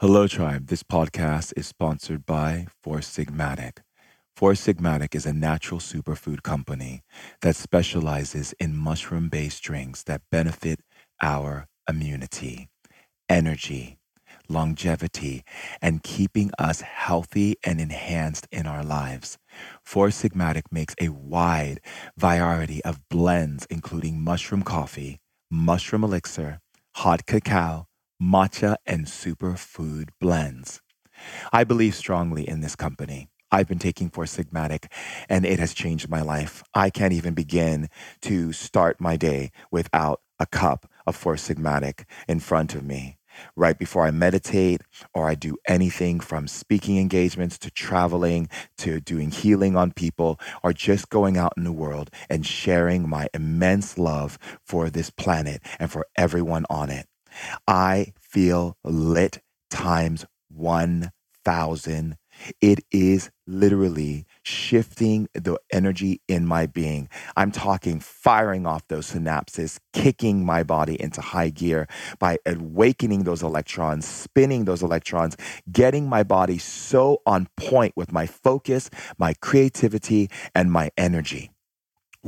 Hello, Tribe. This podcast is sponsored by Four Sigmatic. Four Sigmatic is a natural superfood company that specializes in mushroom based drinks that benefit our immunity, energy, longevity, and keeping us healthy and enhanced in our lives. Four Sigmatic makes a wide variety of blends, including mushroom coffee, mushroom elixir, hot cacao, matcha, and superfood blends. I believe strongly in this company. I've been taking Four Sigmatic and it has changed my life. I can't even begin to start my day without a cup of Four Sigmatic in front of me. Right before I meditate, or I do anything from speaking engagements to traveling to doing healing on people, or just going out in the world and sharing my immense love for this planet and for everyone on it. I feel lit times 1000. It is literally shifting the energy in my being. I'm talking firing off those synapses, kicking my body into high gear by awakening those electrons, spinning those electrons, getting my body so on point with my focus, my creativity, and my energy.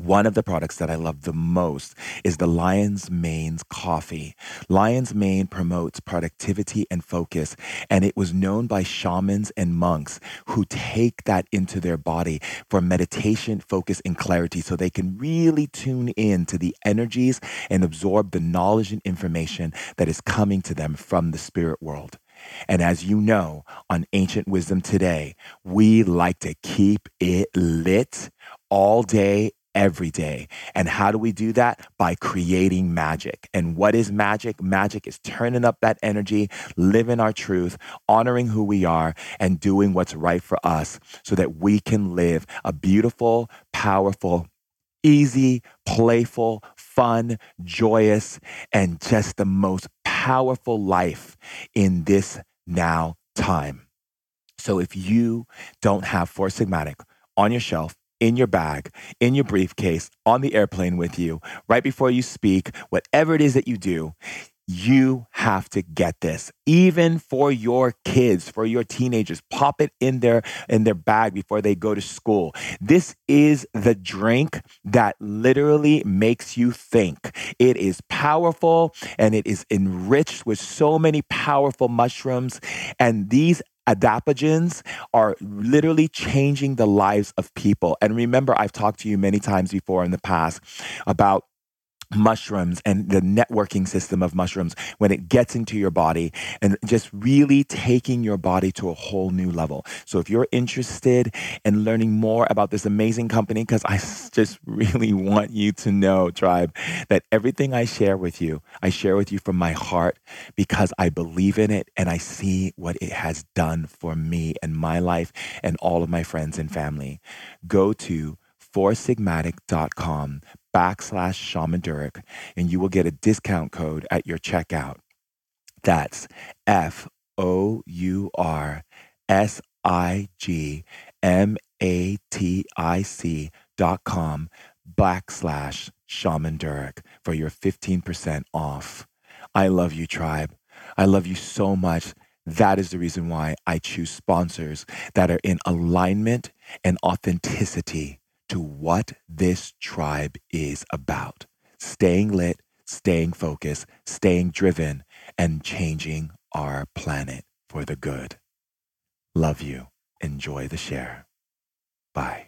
One of the products that I love the most is the Lion's Mane's coffee. Lion's Mane promotes productivity and focus, and it was known by shamans and monks who take that into their body for meditation, focus, and clarity so they can really tune in to the energies and absorb the knowledge and information that is coming to them from the spirit world. And as you know, on Ancient Wisdom today, we like to keep it lit all day, every day. And how do we do that? By creating magic. And what is magic? Magic is turning up that energy, living our truth, honoring who we are, and doing what's right for us so that we can live a beautiful, powerful, easy, playful, fun, joyous, and just the most powerful life in this now time. So if you don't have Four Sigmatic on your shelf, in your bag, in your briefcase, on the airplane with you, right before you speak, whatever it is that you do, you have to get this. Even for your kids for your teenagers pop it in their in their bag before they go to school. This is the drink that literally makes you think. It is powerful and it is enriched with so many powerful mushrooms and these adaptogens are literally changing the lives of people. And remember, I've talked to you many times before in the past about mushrooms and the networking system of mushrooms when it gets into your body and just really taking your body to a whole new level. So if you're interested in learning more about this amazing company, because I just really want you to know, tribe, that everything I share with you, I share with you from my heart because I believe in it and I see what it has done for me and my life and all of my friends and family. Go to foursigmatic.com backslash shaman durek and you will get a discount code at your checkout. That's F O U R S I G M A T I C dot com backslash shaman durek for your 15% off. I love you, tribe. I love you so much. That is the reason why I choose sponsors that are in alignment and authenticity to what this tribe is about staying lit, staying focused, staying driven, and changing our planet for the good. Love you. Enjoy the share. Bye.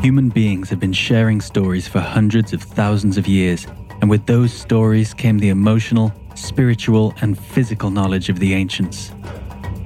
Human beings have been sharing stories for hundreds of thousands of years, and with those stories came the emotional, spiritual, and physical knowledge of the ancients.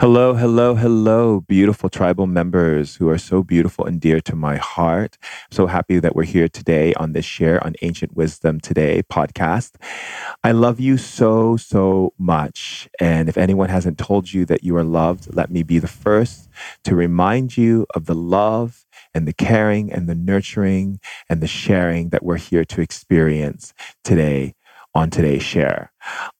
Hello, hello, hello, beautiful tribal members who are so beautiful and dear to my heart. I'm so happy that we're here today on this Share on Ancient Wisdom Today podcast. I love you so, so much. And if anyone hasn't told you that you are loved, let me be the first to remind you of the love and the caring and the nurturing and the sharing that we're here to experience today on today's share.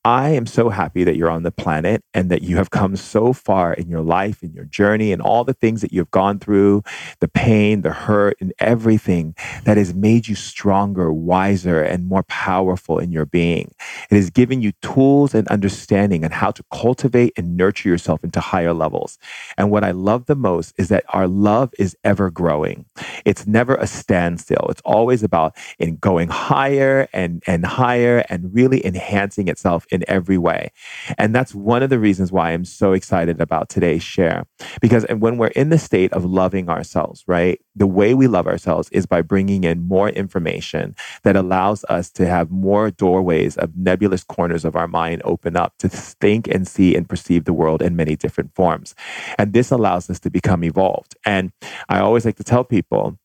I am so happy that you're on the planet and that you have come so far in your life, in your journey, and all the things that you've gone through the pain, the hurt, and everything that has made you stronger, wiser, and more powerful in your being. It has given you tools and understanding on how to cultivate and nurture yourself into higher levels. And what I love the most is that our love is ever growing. It's never a standstill. It's always about in going higher and, and higher and really enhancing itself in every way. And that's one of the reasons why I'm so excited about today's share. Because when we're in the state of loving ourselves, right, the way we love ourselves is by bringing in more information that allows us to have more doorways of nebulous corners of our mind open up to think and see and perceive the world in many different forms. And this allows us to become evolved. And I always like to tell people,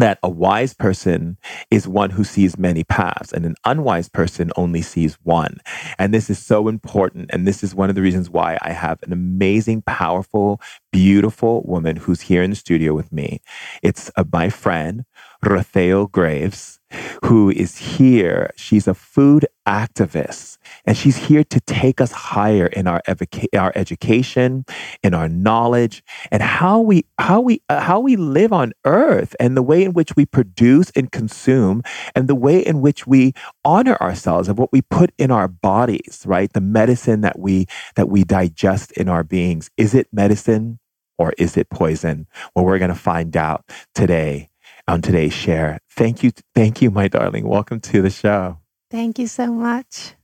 that a wise person is one who sees many paths and an unwise person only sees one. And this is so important. And this is one of the reasons why I have an amazing, powerful, beautiful woman who's here in the studio with me. It's uh, my friend, Rafael Graves who is here. She's a food activist and she's here to take us higher in our, evoca- our education, in our knowledge, and how we, how, we, uh, how we live on earth and the way in which we produce and consume and the way in which we honor ourselves and what we put in our bodies, right? The medicine that we, that we digest in our beings. Is it medicine? Or is it poison? Well, we're going to find out today on today's share. Thank you. Thank you, my darling. Welcome to the show. Thank you so much.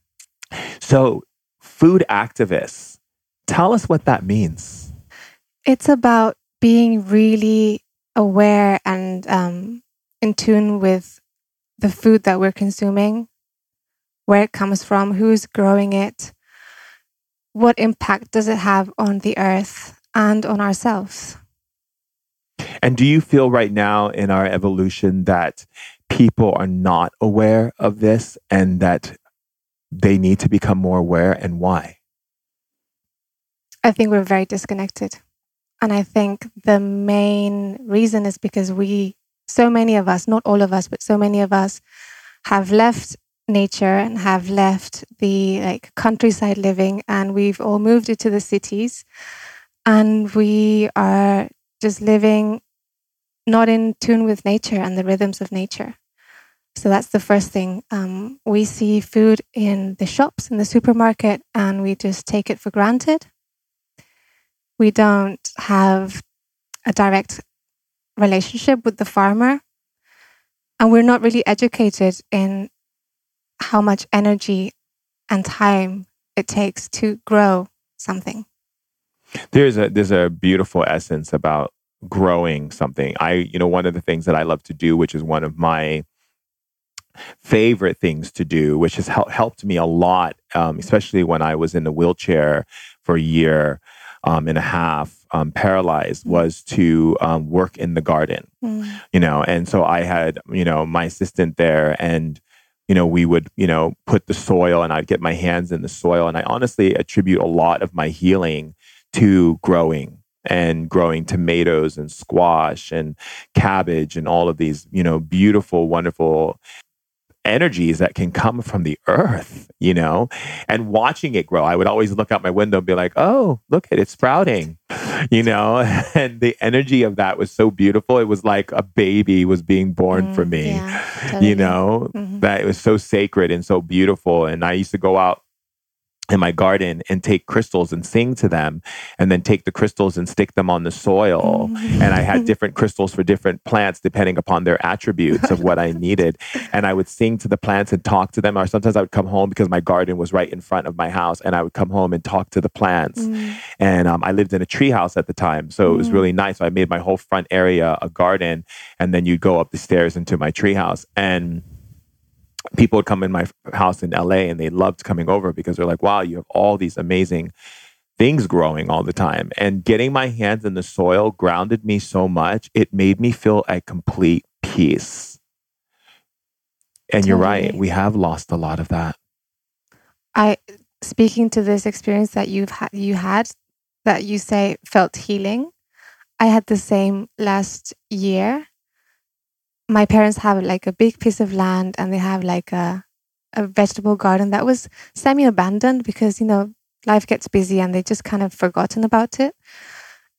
So, food activists, tell us what that means. It's about being really aware and um, in tune with the food that we're consuming, where it comes from, who's growing it, what impact does it have on the earth and on ourselves. And do you feel right now in our evolution that people are not aware of this and that they need to become more aware and why? I think we're very disconnected. And I think the main reason is because we, so many of us, not all of us, but so many of us have left nature and have left the like countryside living and we've all moved into the cities and we are just living not in tune with nature and the rhythms of nature. So that's the first thing. Um, we see food in the shops, in the supermarket, and we just take it for granted. We don't have a direct relationship with the farmer. And we're not really educated in how much energy and time it takes to grow something. There's a there's a beautiful essence about growing something. I, you know, one of the things that I love to do, which is one of my favorite things to do, which has hel- helped me a lot, um, especially when I was in the wheelchair for a year um, and a half, um, paralyzed, mm. was to um, work in the garden. Mm. You know, and so I had, you know, my assistant there, and you know, we would, you know, put the soil, and I'd get my hands in the soil, and I honestly attribute a lot of my healing to growing and growing tomatoes and squash and cabbage and all of these, you know, beautiful, wonderful energies that can come from the earth, you know, and watching it grow. I would always look out my window and be like, oh, look at it sprouting, you know, and the energy of that was so beautiful. It was like a baby was being born mm, for me, yeah, totally. you know, mm-hmm. that it was so sacred and so beautiful. And I used to go out in my garden and take crystals and sing to them and then take the crystals and stick them on the soil mm-hmm. and i had different crystals for different plants depending upon their attributes of what i needed and i would sing to the plants and talk to them or sometimes i would come home because my garden was right in front of my house and i would come home and talk to the plants mm. and um, i lived in a tree house at the time so mm. it was really mm. nice so i made my whole front area a garden and then you'd go up the stairs into my tree house and people would come in my house in LA and they loved coming over because they're like, wow, you have all these amazing things growing all the time. And getting my hands in the soil grounded me so much, it made me feel at complete peace. And you're right, we have lost a lot of that. I speaking to this experience that you've had you had that you say felt healing. I had the same last year. My parents have like a big piece of land and they have like a a vegetable garden that was semi abandoned because you know life gets busy and they just kind of forgotten about it.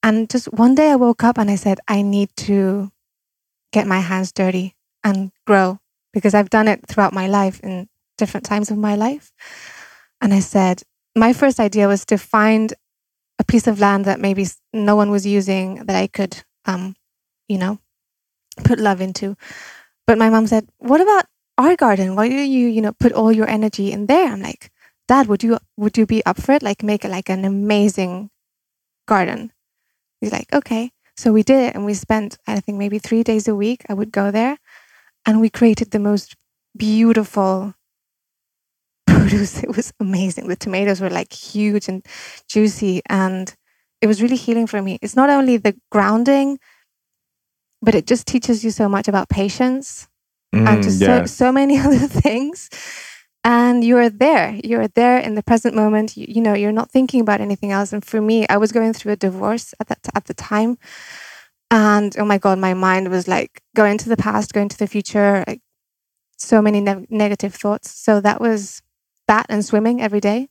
And just one day I woke up and I said I need to get my hands dirty and grow because I've done it throughout my life in different times of my life. And I said, my first idea was to find a piece of land that maybe no one was using that I could, um, you know, put love into. But my mom said, what about our garden? Why do you, you know, put all your energy in there? I'm like, Dad, would you would you be up for it? Like make it like an amazing garden. He's like, okay. So we did it and we spent, I think maybe three days a week. I would go there and we created the most beautiful produce. It was amazing. The tomatoes were like huge and juicy, and it was really healing for me. It's not only the grounding, but it just teaches you so much about patience and Mm, just so, so many other things. And you're there. You're there in the present moment. You, you know, you're not thinking about anything else. And for me, I was going through a divorce at that at the time, and oh my god, my mind was like going to the past, going to the future, like so many ne- negative thoughts. So that was that and swimming every day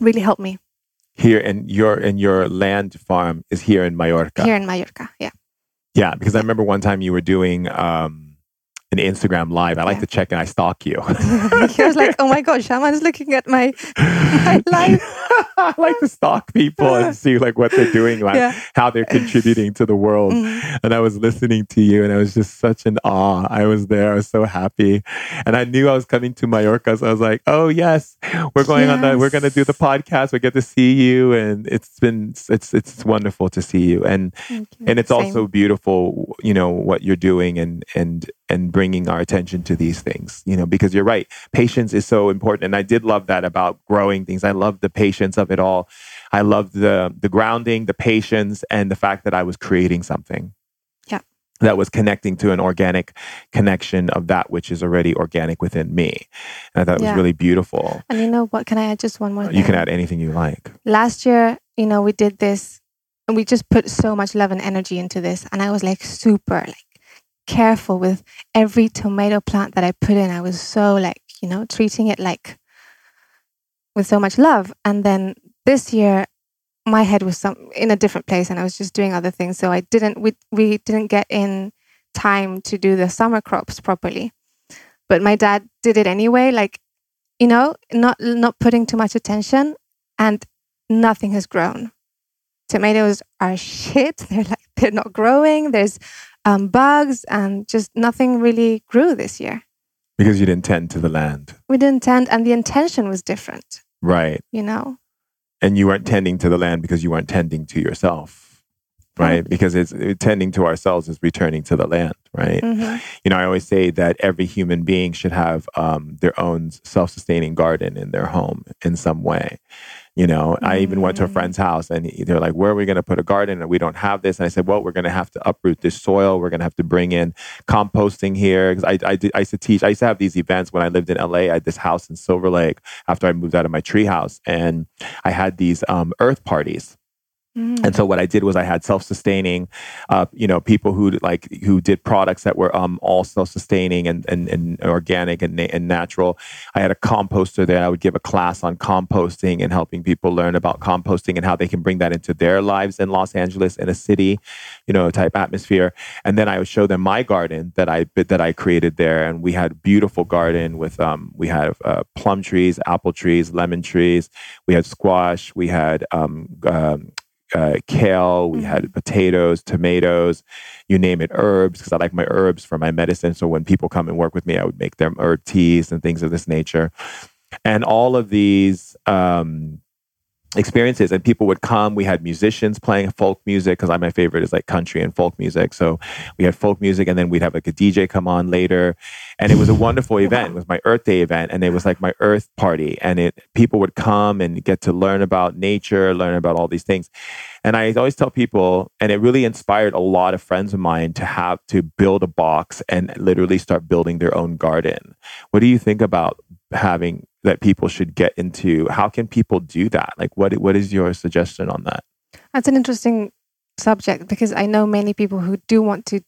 really helped me here in your in your land farm is here in Mallorca. here in Mallorca. Yeah. Yeah, because I remember one time you were doing um, an Instagram live. I like Yeah. to check and I stalk you. I was like, oh my god, Shaman's looking at my my life. I like to stalk people and see like what they're doing, like Yeah. how they're contributing to the world. Mhm. And I was listening to you, and I was just such an awe. I was there. I was so happy, and I knew I was coming to Mallorca. So I was like, "Oh yes, we're going on the. We're going to do the podcast. We get to see you, and it's been it's it's wonderful to see you. And you. and it's Same. also beautiful you know what you're doing and and and bringing our attention to these things you know because you're right patience is so important and i did love that about growing things i love the patience of it all i love the the grounding the patience and the fact that i was creating something Yeah. that was connecting to an organic connection of that which is already organic within me and i thought it was really beautiful And you know what? Can I add just one more thing? you can add anything you like last year, you know, we did this and we just put so much love and energy into this. And I was like super like careful with every tomato plant that I put in. I was so like, you know, treating it like with so much love. And then this year my head was some in a different place and I was just doing other things. So I didn't we we didn't get in time to do the summer crops properly. But my dad did it anyway, like you know, not not putting too much attention and nothing has grown. Tomatoes are shit. They're like they're not growing. There's um, bugs and just nothing really grew this year. because you didn't tend to the land We didn't tend, and the intention was different. right You know, and you weren't tending to the land because you weren't tending to yourself right. Because it's tending to ourselves is returning to the land. Right. Mhm. you know i always say that every human being should have um, their own self-sustaining garden in their home in some way. You know i even went to a Mm. friend's house and they're like where are we going to put a garden? And we don't have this. And i said well we're going to have to uproot this soil. We're going to have to bring in composting here. 'Cause I, I, did, I used to teach i used to have these events when i lived in la i had this house in silver lake after i moved out of my tree house and i had these um, earth parties Mhm. and so what I did was I had self-sustaining, uh, you know, people who like who did products that were um, all self-sustaining and, and, and organic and, and natural. I had a composter there. I would give a class on composting and helping people learn about composting and how they can bring that into their lives in Los Angeles in a city, you know, type atmosphere. And then I would show them my garden that I that I created there, and we had a beautiful garden with um, we had uh, plum trees, apple trees, lemon trees. We had squash. We had um, um, uh, kale, we had potatoes, tomatoes, you name it, herbs, because I like my herbs for my medicine. So when people come and work with me, I would make them herb teas and things of this nature. And all of these um, experiences and people would come. We had musicians playing folk music because I'm my favorite is like country and folk music. So we had folk music and then we'd have like a dj come on later. And it was a wonderful event. It was my earth day event and it was like my earth party. And it people would come and get to learn about nature learn about all these things. And i always tell people and it really inspired a lot of friends of mine to have to build a box and literally start building their own garden. What do you think about having that people should get into how can people do that like what what is your suggestion on that That's an interesting subject because I know many people who do want to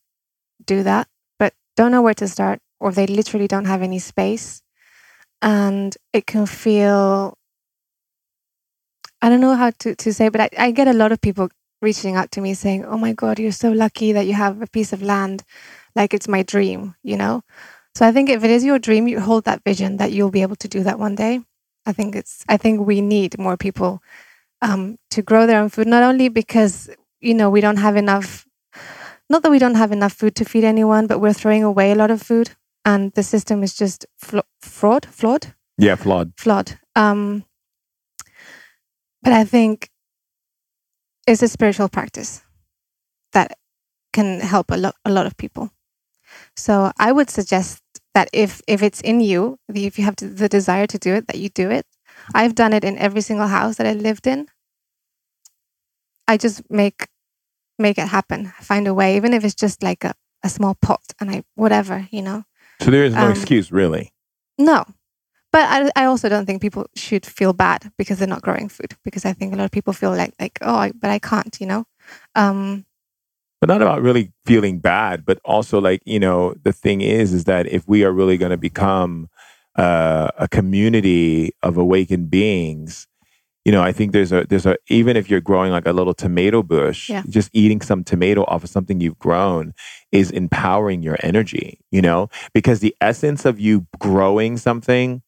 do that, but don't know where to start, or they literally don't have any space. And it can feel, I don't know how to, to say, but I, I get a lot of people reaching out to me saying, Oh my God, you're so lucky that you have a piece of land. Like it's my dream, you know? So I think if it is your dream, you hold that vision that you'll be able to do that one day. I think it's, I think we need more people um, to grow their own food, not only because you know we don't have enough, not that we don't have enough food to feed anyone, but we're throwing away a lot of food, and the system is just fla- fraud, flawed, yeah flawed flawed. Um, but I think it's a spiritual practice that can help a lot, a lot of people. So I would suggest that if if it's in you, if you have the desire to do it, that you do it. I've done it in every single house that I lived in. I just make make it happen. Find a way, even if it's just like a, a small pot and I whatever, you know. so there is no Um, excuse really No. But I, I also don't think people should feel bad because they're not growing food because I think a lot of people feel like like oh I, but I can't you know um but not about really feeling bad but also like you know the thing is is that if we are really going to become uh, a community of awakened beings you know i think there's a there's a even if you're growing like a little tomato bush Yeah. just eating some tomato off of something you've grown is empowering your energy you know because the essence of you growing something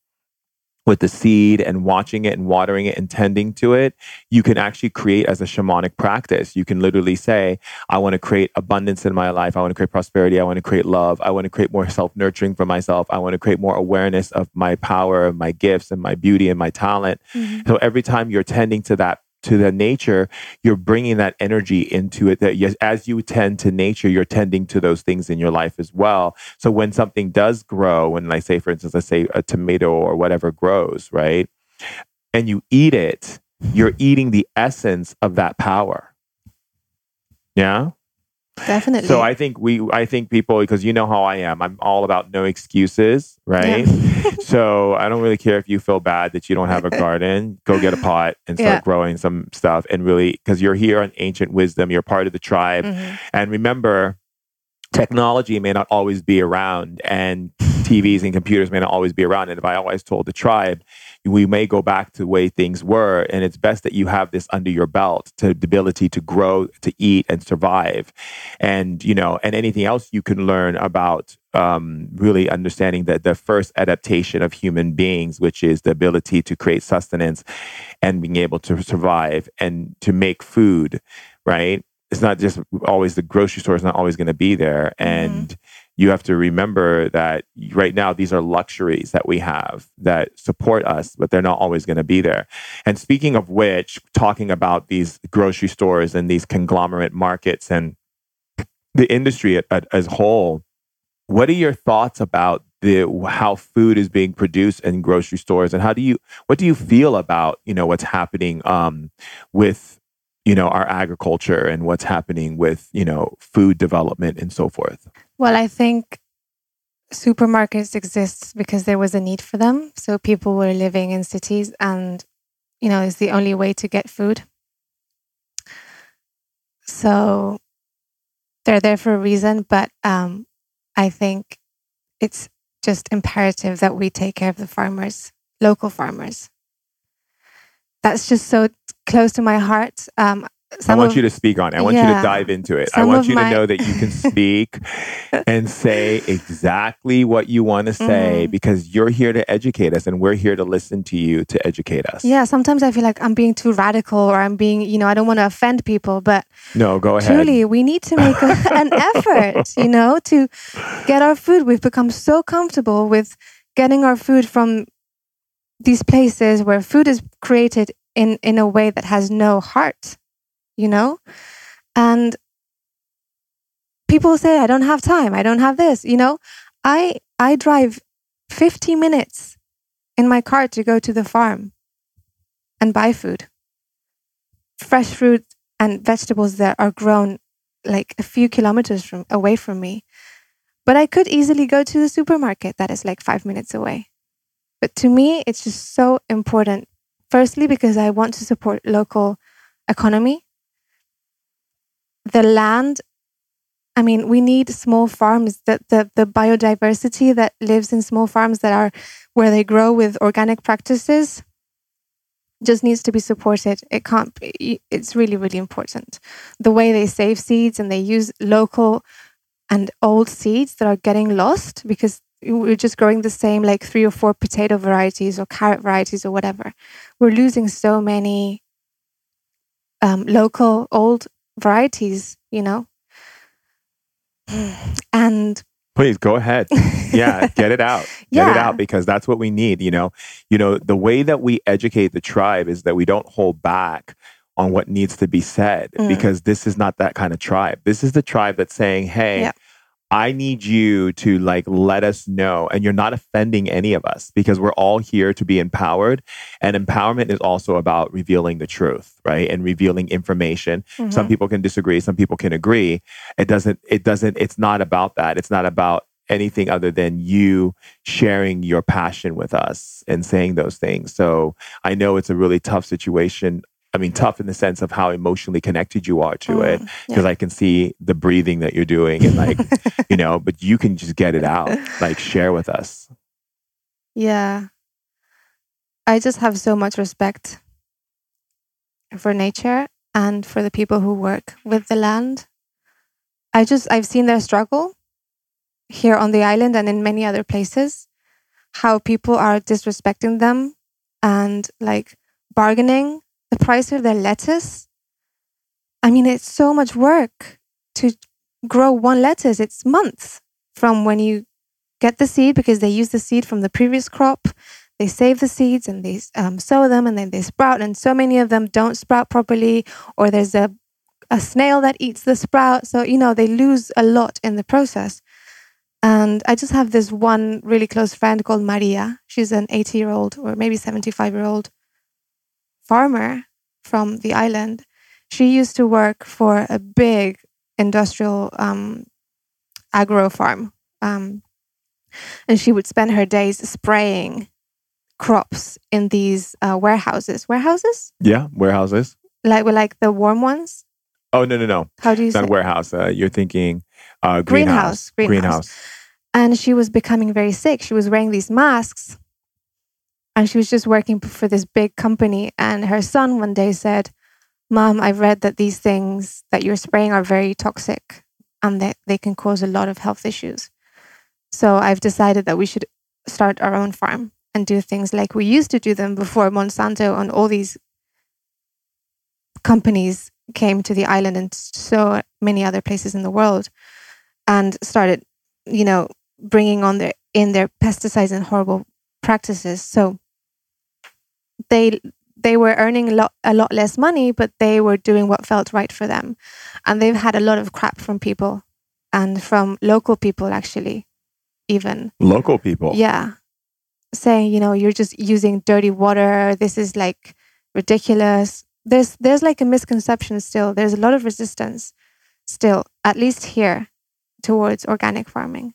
with the seed and watching it and watering it and tending to it, you can actually create as a shamanic practice. You can literally say, I want to create abundance in my life. I want to create prosperity. I want to create love. I want to create more self nurturing for myself. I want to create more awareness of my power, my gifts, and my beauty and my talent. Mm-hmm. So every time you're tending to that, to the nature, you're bringing that energy into it. That yes, as you tend to nature, you're tending to those things in your life as well. So when something does grow, when I say, for instance, let's say a tomato or whatever grows, right, and you eat it, you're eating the essence of that power. Yeah. Definitely So I think we, I think people, because you know how I am, I'm all about no excuses, right? so I don't really care if you feel bad that you don't have a garden. Go get a pot and start Yeah. growing some stuff, and really, because you're here on ancient wisdom, you're part of the tribe, Mhm. and remember, technology may not always be around, and TVs and computers may not always be around. And if I always told the tribe, we may go back to the way things were, and it's best that you have this under your belt to the ability to grow, to eat, and survive, and you know, and anything else you can learn about um, really understanding that the first adaptation of human beings, which is the ability to create sustenance and being able to survive and to make food, right? It's not just always the grocery store is not always going to be there. And you have to remember that right now, these are luxuries that we have that support us, but they're not always going to be there. And speaking of which, talking about these grocery stores and these conglomerate markets and the industry as a whole, what are your thoughts about the how food is being produced in grocery stores, and how do you what do you feel about you know what's happening um, with you know our agriculture and what's happening with you know food development and so forth? Well, I think supermarkets exist because there was a need for them. So people were living in cities and, you know, it's the only way to get food. So they're there for a reason, but um, I think it's just imperative that we take care of the farmers, local farmers. That's just so close to my heart. Um, I want of- you to speak on it. I want you to dive into it. I want you to know that you can speak and say exactly what you want to say Mhm. because you're here to educate us and we're here to listen to you to educate us. Yeah, sometimes I feel like I'm being too radical or I'm being, you know, I don't want to offend people, but No, go ahead. truly we need to make a, an effort, you know, to get our food. We've become so comfortable with getting our food from these places where food is created in in a way that has no heart, you know? And people say I don't have time, I don't have this, you know? I I drive 50 minutes in my car to go to the farm and buy food. Fresh fruit and vegetables that are grown like a few kilometers from away from me. But I could easily go to the supermarket that is like 5 minutes away. But to me it's just so important firstly because I want to support local economy. The land I mean, we need small farms, the, the, the biodiversity that lives in small farms that are where they grow with organic practices just needs to be supported. It can't be, it's really, really important. The way they save seeds and they use local and old seeds that are getting lost because we're just growing the same like three or four potato varieties or carrot varieties or whatever. We're losing so many um, local old varieties, you know, and please go ahead yeah get it out yeah. get it out because that's what we need you know you know the way that we educate the tribe is that we don't hold back on what needs to be said Mm. because this is not that kind of tribe this is the tribe that's saying hey. I need you to like let us know, and you're not offending any of us because we're all here to be empowered. And empowerment is also about revealing the truth, right? And revealing information. Some Mhm. people can disagree, some people can agree. It doesn't, it doesn't, it's not about that. It's not about anything other than you sharing your passion with us and saying those things. So I know it's a really tough situation. I mean, tough in the sense of how emotionally connected you are to it Mm, because I can see the breathing that you're doing and like, you know, but you can just get it out, like share with us. Yeah. I just have so much respect for nature and for the people who work with the land. I just, I've seen their struggle here on the island and in many other places, how people are disrespecting them and like bargaining the price of their lettuce. I mean, it's so much work to grow one lettuce. It's months from when you get the seed because they use the seed from the previous crop. They save the seeds and they um, sow them and then they sprout. And so many of them don't sprout properly, or there's a, a snail that eats the sprout. So, you know, they lose a lot in the process. And I just have this one really close friend called Maria. She's an 80 year old or maybe 75 year old farmer from the island. She used to work for a big industrial um, agro farm. Um, and she would spend her days spraying crops in these uh, warehouses. Warehouses? Yeah. Warehouses. Like, like the warm ones? Oh, no, no, no. How do you It's say? not warehouse. Uh, you're thinking uh, Greenhouse, greenhouse. greenhouse. and she was becoming very sick. She was wearing these masks and she was just working for this big company. And her son one day said, Mom, I've read that these things that you're spraying are very toxic and that they can cause a lot of health issues. So I've decided that we should start our own farm and do things like we used to do them before Monsanto and all these companies came to the island and so many other places in the world and started, you know, bringing on their in their pesticides and horrible practices. So they they were earning a lot a lot less money, but they were doing what felt right for them, and they've had a lot of crap from people and from local people actually, even Local people. yeah, saying you know you're just using dirty water. This is like ridiculous. There's there's like a misconception still. There's a lot of resistance still, at least here, towards organic farming.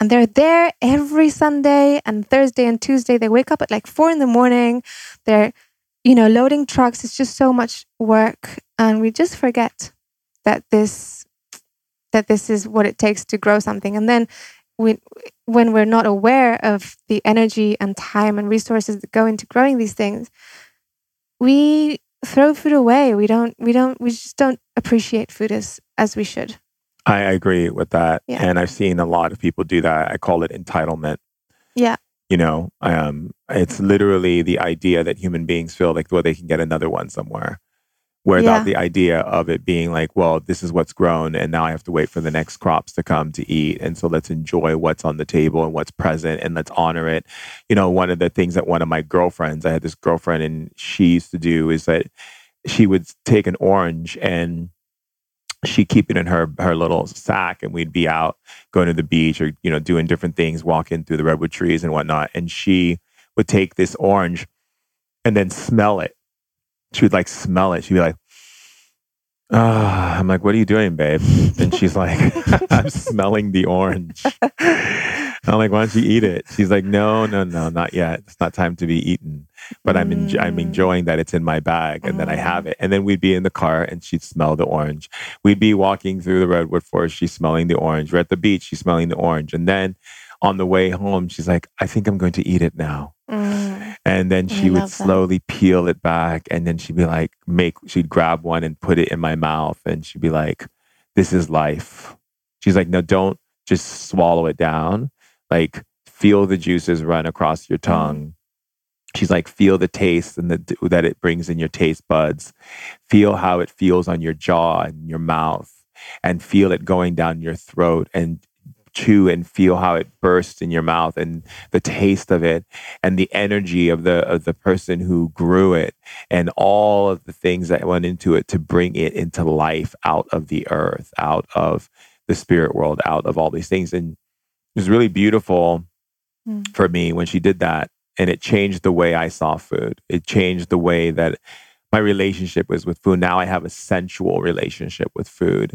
And they're there every Sunday and Thursday and Tuesday. They wake up at like four in the morning. They're, you know, loading trucks. It's just so much work. And we just forget that this that this is what it takes to grow something. And then we, when we're not aware of the energy and time and resources that go into growing these things, we throw food away. We don't we don't we just don't appreciate food as as we should. I agree with that. Yeah. And I've seen a lot of people do that. I call it entitlement. Yeah. You know, um, it's literally the idea that human beings feel like, well, they can get another one somewhere. without Yeah. the idea of it being like, well, this is what's grown, and now I have to wait for the next crops to come to eat. And so let's enjoy what's on the table and what's present, and let's honor it. You know, one of the things that one of my girlfriends, I had this girlfriend, and she used to do is that she would take an orange and she'd keep it in her her little sack, and we'd be out going to the beach or you know doing different things, walking through the redwood trees and whatnot. And she would take this orange and then smell it. She would like smell it. She'd be like, Ah, I'm like, what are you doing, babe? And she's like, I'm smelling the orange. I'm like, why don't you eat it? She's like, no, no, no, not yet. It's not time to be eaten. But I'm enj- I'm Mm. enjoying that it's in my bag, and then I Mm. have it. And then we'd be in the car, and she'd smell the orange. We'd be walking through the redwood forest. She's smelling the orange. We're at the beach. She's smelling the orange. And then on the way home, she's like, I think I'm going to eat it now. Mm. And then she would that. slowly peel it back. And then she'd be like, make, she'd grab one and put it in my mouth. And she'd be like, this is life. She's like, no, don't just swallow it down. Like, feel the juices run across your mm-hmm. tongue. She's like, feel the taste and the that it brings in your taste buds. Feel how it feels on your jaw and your mouth, and feel it going down your throat and chew and feel how it bursts in your mouth and the taste of it and the energy of the of the person who grew it and all of the things that went into it to bring it into life out of the earth out of the spirit world out of all these things and was really beautiful Mm. for me when she did that and it changed the way i saw food it changed the way that my relationship was with food now i have a sensual relationship with food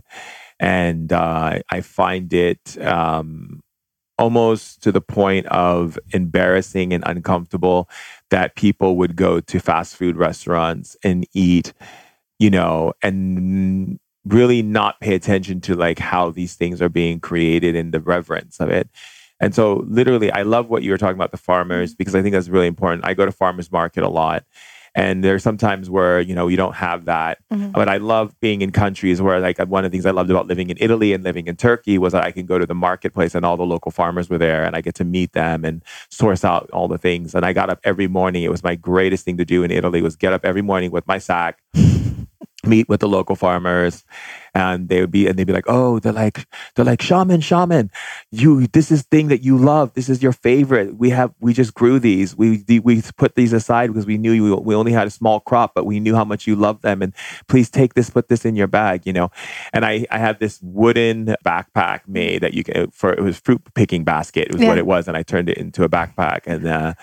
and uh, i find it um, almost to the point of embarrassing and uncomfortable that people would go to fast food restaurants and eat you know and really not pay attention to like how these things are being created and the reverence of it. And so literally i love what you were talking about the farmers because i think that's really important. I go to farmers market a lot and there there's sometimes where you know you don't have that. Mhm. but i love being in countries where like one of the things i loved about living in italy and living in turkey was that i can go to the marketplace and all the local farmers were there and i get to meet them and source out all the things. And i got up every morning. It was my greatest thing to do in italy was get up every morning with my sack meet with the local farmers and they would be and they'd be like oh they're like they're like shaman shaman you this is thing that you love. This is your favorite. We have we just grew these. We we put these aside because we knew you we only had a small crop but we knew how much you love them and please take this put this in your bag you know? And i i had this wooden backpack made that you can for it was fruit picking basket it was what it was and i turned it into a backpack and uh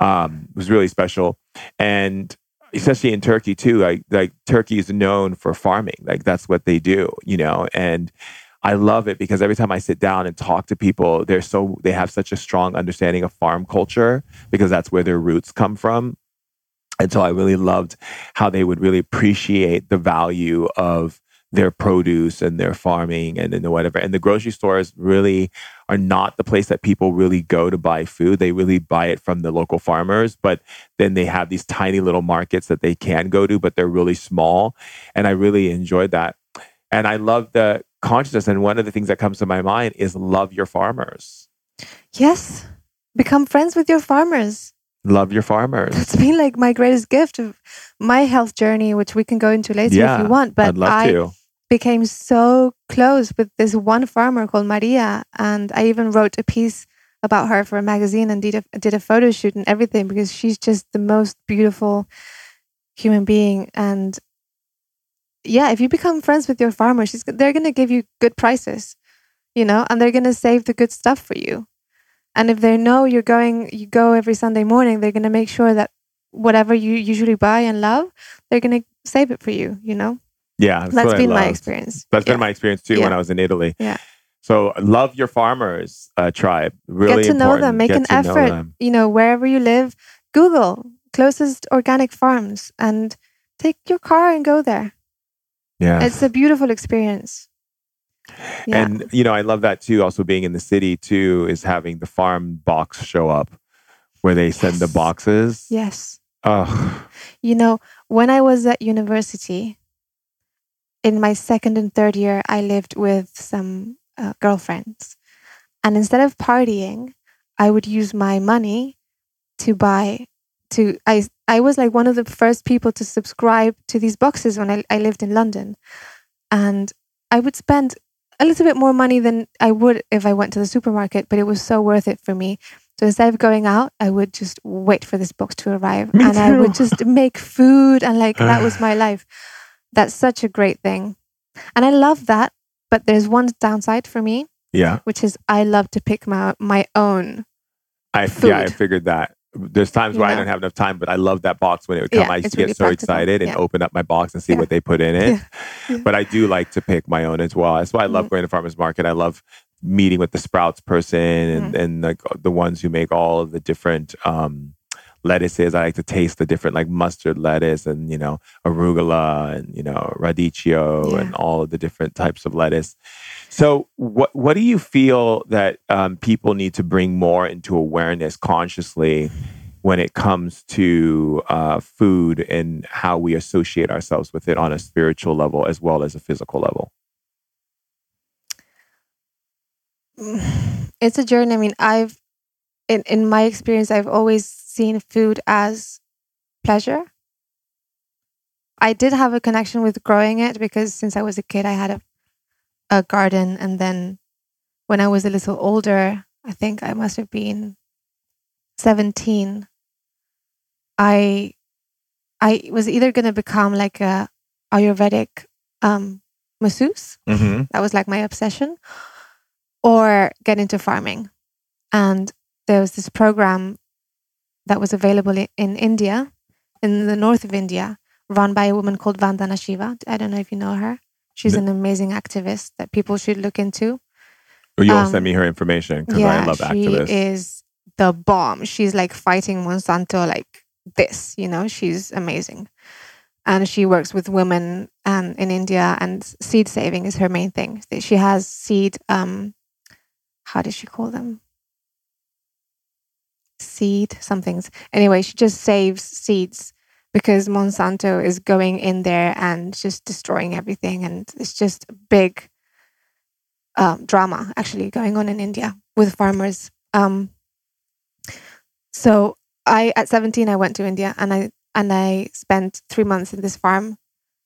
um it was really special. And especially in Turkey too. Like like Turkey is known for farming. Like that's what they do, you know. And I love it because every time I sit down and talk to people, they're so they have such a strong understanding of farm culture because that's where their roots come from. And so I really loved how they would really appreciate the value of their produce and their farming and, and whatever. And the grocery stores really are not the place that people really go to buy food. They really buy it from the local farmers, but then they have these tiny little markets that they can go to, but they're really small. And I really enjoyed that. And I love the consciousness. And one of the things that comes to my mind is love your farmers. Yes. Become friends with your farmers. Love your farmers. It's been like my greatest gift of my health journey, which we can go into later if you want. But I to. became so close with this one farmer called Maria, and I even wrote a piece about her for a magazine and did a, did a photo shoot and everything because she's just the most beautiful human being. And yeah, if you become friends with your farmer, she's they're gonna give you good prices, you know, and they're gonna save the good stuff for you. And if they know you're going, you go every Sunday morning, they're gonna make sure that whatever you usually buy and love, they're gonna save it for you. You know, Yeah, that's, that's been my experience. That's Yeah. been my experience too when I was in Italy. Yeah. So love your farmers uh, tribe. Really get to know them make Get an effort you know wherever you live google closest organic farms and take your car and go there Yeah. it's a beautiful experience yeah And you know, I love that too. Also, being in the city too is having the farm box show up, where they send the boxes. yes Oh, you know when i was at university in my second and third year i lived with some uh, girlfriends and instead of partying i would use my money to buy to I I was like one of the first people to subscribe to these boxes when I, I lived in London. And I would spend a little bit more money than I would if I went to the supermarket, but it was so worth it for me. So instead of going out, I would just wait for this box to arrive Me and I would just make food and like that was my life. That's such a great thing. And I love that, but there's one downside for me, Yeah. which is I love to pick my my own. I Food. yeah, I figured that. There's times where I don't have enough time, but I love that box when it would come. Yeah, I used to get really so practical. excited and Yeah. open up my box and see Yeah. what they put in it. But I do like to pick my own as well. That's why I love Mhm. going to farmers market. I love meeting with the sprouts person and Mm-hmm. and like the ones who make all of the different um lettuces. I like to taste the different like mustard lettuce and you know arugula and you know radicchio Yeah. and all of the different types of lettuce. So what what do you feel that um, people need to bring more into awareness consciously when it comes to uh, food and how we associate ourselves with it on a spiritual level as well as a physical level? It's a journey. I mean, I've in in my experience, I've always seen food as pleasure. I did have a connection with growing it because since I was a kid, I had a a garden, and then when I was a little older, I think I must have been seventeen. I I was either going to become like a Ayurvedic um, masseuse, Mm-hmm. that was like my obsession or get into farming and there was this program that was available in india in the north of india run by a woman called vandana shiva i don't know if you know her she's an amazing activist that people should look into Or you'll Um, send me her information because yeah I love she activists. is the bomb she's like fighting monsanto like this you know she's amazing and she works with women um, in India, and seed saving is her main thing. She has seed. Um, how does she call them? Seed somethings. Anyway, she just saves seeds because Monsanto is going in there and just destroying everything, and it's just a big um, drama actually going on in India with farmers. Um, so I, at seventeen, I went to India, and I and I spent three months in this farm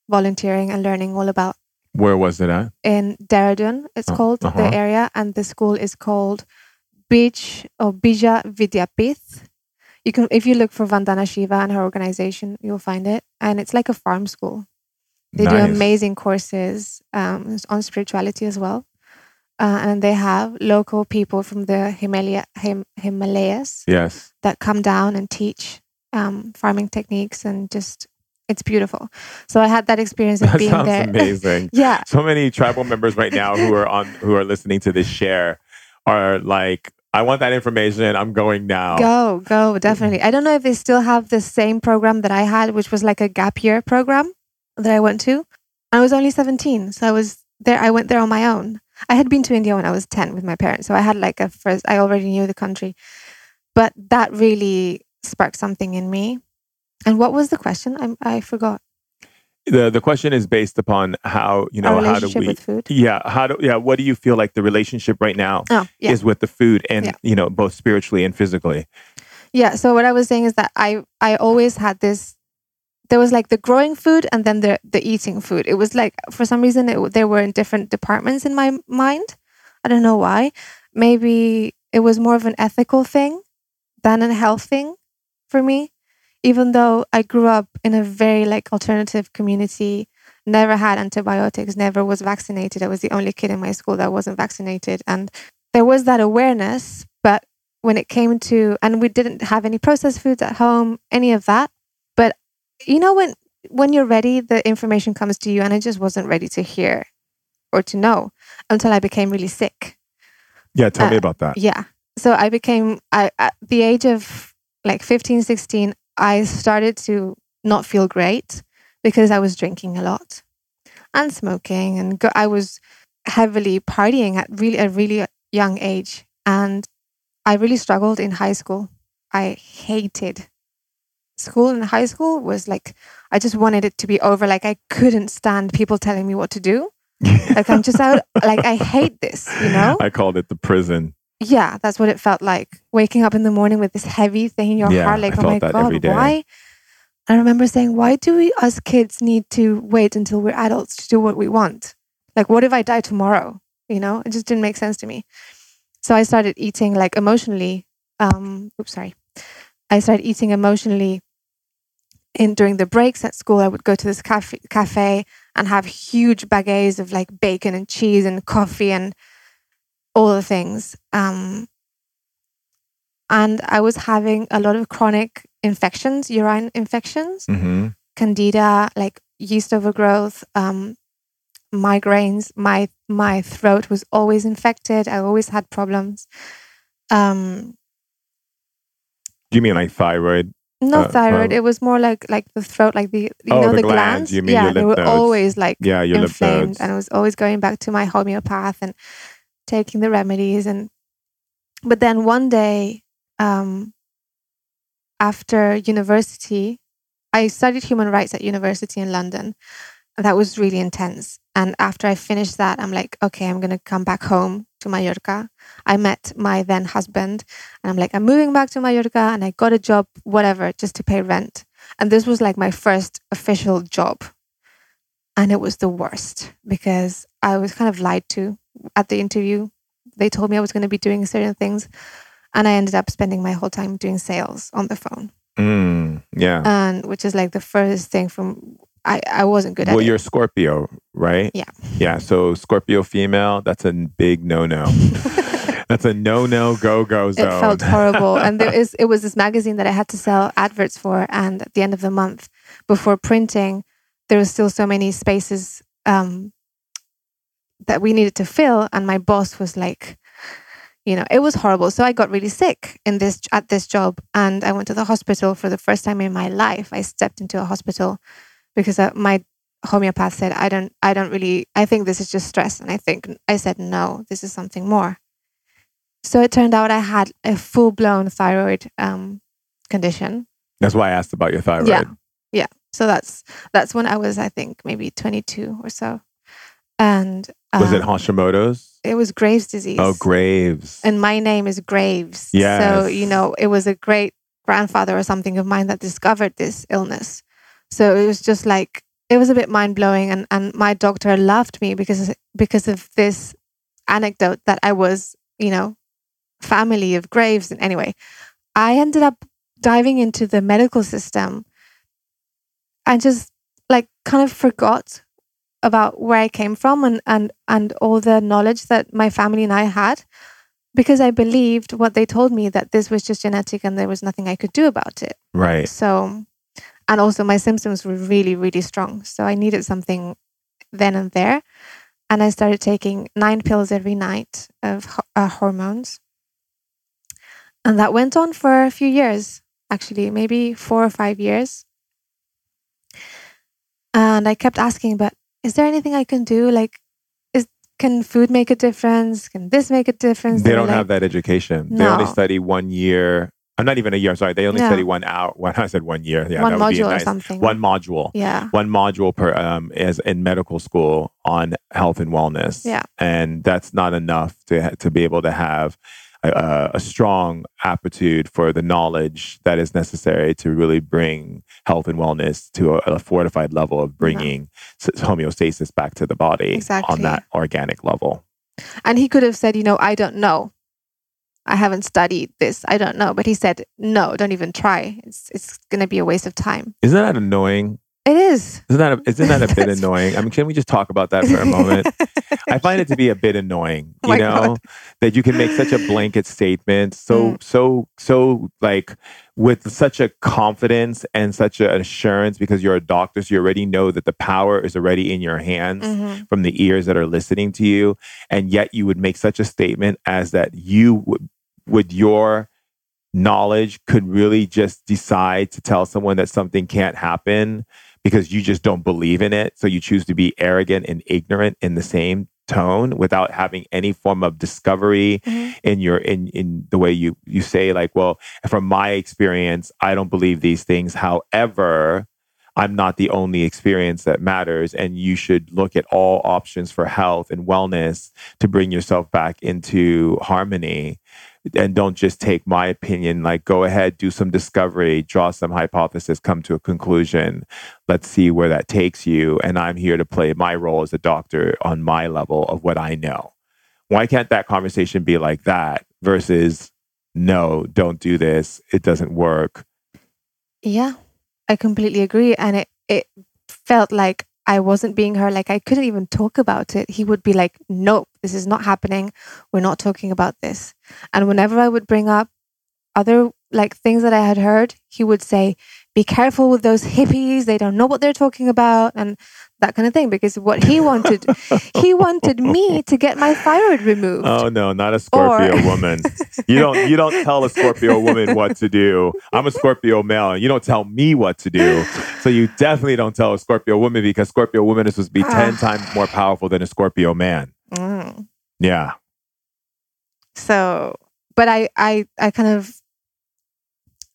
volunteering and learning all about Where was it at? in Dehradun, it's Oh, called uh-huh. the area, and the school is called Bij or Bija Vidyapith. You can, if you look for Vandana Shiva and her organization, you'll find it, and it's like a farm school. They do amazing courses um, on spirituality as well, uh, and they have local people from the Himalaya, Him, Himalayas Yes. that come down and teach um, farming techniques, and just it's beautiful. So I had that experience of That being sounds there. amazing. yeah, so many tribal members right now who are on who are listening to this share are like, I want that information. I'm going now. Go, go, definitely. I don't know if they still have the same program that I had, which was like a gap year program that I went to. I was only 17, so I was there. I went there on my own. I had been to India when I was 10 with my parents, so I had like a first, I already knew the country. But that really sparked something in me. And what was the question? I, I forgot. The the question is based upon how you know how do we with food. yeah how do yeah what do you feel like the relationship right now Oh, yeah. is with the food and Yeah. you know both spiritually and physically. Yeah. So what I was saying is that I I always had this. There was like the growing food and then the the eating food. It was like for some reason it, they were in different departments in my mind. I don't know why. Maybe it was more of an ethical thing than a health thing for me. Even though I grew up in a very like alternative community, never had antibiotics, never was vaccinated. I was the only kid in my school that wasn't vaccinated, and there was that awareness, but when it came to and we didn't have any processed foods at home any of that but you know when when you're ready the information comes to you and i just wasn't ready to hear or to know until i became really sick Yeah, tell me Uh, about that. yeah so i became i at the age of like 15 16 i started to not feel great because i was drinking a lot and smoking and go, i was heavily partying at really a really young age and i really struggled in high school. I hated school in high school was like i just wanted it to be over. Like i couldn't stand people telling me what to do. Like i'm just out like i hate this you know? I called it the prison. Yeah, that's what it felt like. Waking up in the morning with this heavy thing in your Yeah, heart, like, oh my felt that every God, why? I remember saying, why do we, us kids, need to wait until we're adults to do what we want? Like, what if I die tomorrow? You know, it just didn't make sense to me. So I started eating like emotionally. Um, oops, sorry. I started eating emotionally in during the breaks at school. I would go to this cafe, cafe and have huge baguettes of like bacon and cheese and coffee and all the things. Um, and I was having a lot of chronic infections, urine infections, hmm candida, like yeast overgrowth, um, migraines. My my throat was always infected. I always had problems. Um, Do you mean like thyroid? not Uh, thyroid. well- it was more like like the throat, like the you Oh, know the the, glands. glands. You mean yeah, they were nodes. always like Yeah, your inflamed, and I was always going back to my homeopath and taking the remedies. And but then one day, um, after university, I studied human rights at university in London. That was really intense. And after I finished that, I'm like, okay, I'm gonna come back home to Mallorca. I met my then husband, and I'm like, I'm moving back to Mallorca, and I got a job, whatever, just to pay rent. And this was like my first official job. And it was the worst because I was kind of lied to at the interview. They told me I was going to be doing certain things. And I ended up spending my whole time doing sales on the phone. Mm, yeah. And which is like the furthest thing from, I, I wasn't good at well, you're Scorpio, right? Yeah. Yeah. So Scorpio female, that's a big no no. that's a no no go go zone. it felt horrible and there is it was this magazine that i had to sell adverts for and at the end of the month before printing there was still so many spaces um, that we needed to fill and my boss was like you know it was horrible so i got really sick in this at this job and i went to the hospital for the first time in my life i stepped into a hospital because uh, my homeopath said i don't i don't really i think this is just stress and i think i said no this is something more so it turned out I had a full blown thyroid um, condition. That's why I asked about your thyroid. Yeah. Yeah. So that's that's when I was, I think, maybe 22 or so. And Was it um, Hashimoto's? It was Graves' disease. Oh, Graves. And my name is Graves. Yeah. So, you know, it was a great grandfather or something of mine that discovered this illness. So it was just like, it was a bit mind blowing. And, and my doctor loved me because, because of this anecdote that I was, you know, family of Graves. And anyway, I ended up diving into the medical system and just like kind of forgot about where I came from and, and, and all the knowledge that my family and I had because I believed what they told me that this was just genetic and there was nothing I could do about it. right. So, and also my symptoms were really, really strong. So I needed something then and there. And I started taking nine pills every night of uh, hormones. And that went on for a few years, actually, maybe four or five years. And I kept asking, but is there anything I can do? Like, is can food make a difference? Can this make a difference? They don't like, have that education. They only study one year. I'm not even a year. Sorry, they only No. study one hour. When I said one year, yeah, one that would be module or something. One module. Yeah. One module per um is in medical school on health and wellness. Yeah. and that's not enough to to be able to have a, a strong aptitude for the knowledge that is necessary to really bring health and wellness to a, a fortified level of bringing s- homeostasis back to the body Exactly. on that organic level. And he could have said, you know, I don't know. I haven't studied this. I don't know. But he said, no, don't even try. It's it's gonna be a waste of time. Isn't that annoying? It is. Isn't that a, isn't that a bit annoying? I mean, can we just talk about that for a moment? I find it to be a bit annoying, Oh you know, God. that you can make such a blanket statement, so Mm. so so like with such a confidence and such an assurance because you're a doctor, so you already know that the power is already in your hands Mhm. from the ears that are listening to you, and yet you would make such a statement as that you would, with your knowledge, could really just decide to tell someone that something can't happen because you just don't believe in it. So you choose to be arrogant and ignorant in the same tone without having any form of discovery Mhm. in your in in the way you you say like well from my experience i don't believe these things however I'm not the only experience that matters. And you should look at all options for health and wellness to bring yourself back into harmony. And don't just take my opinion, like go ahead, do some discovery, draw some hypothesis, come to a conclusion. Let's see where that takes you. And I'm here to play my role as a doctor on my level of what I know. Why can't that conversation be like that versus no, don't do this. It doesn't work. Yeah, I completely agree. And it, it felt like I wasn't being heard. Like I couldn't even talk about it. He would be like, nope, this is not happening. We're not talking about this. And whenever I would bring up other like things that I had heard, he would say, be careful with those hippies. They don't know what they're talking about. And that kind of thing because what he wanted he wanted me to get my thyroid removed oh no not a scorpio or... woman you don't you don't tell a scorpio woman what to do i'm a scorpio male and you don't tell me what to do so you definitely don't tell a scorpio woman because scorpio woman is supposed to be ah. 10 times more powerful than a scorpio man mm. yeah so but i i i kind of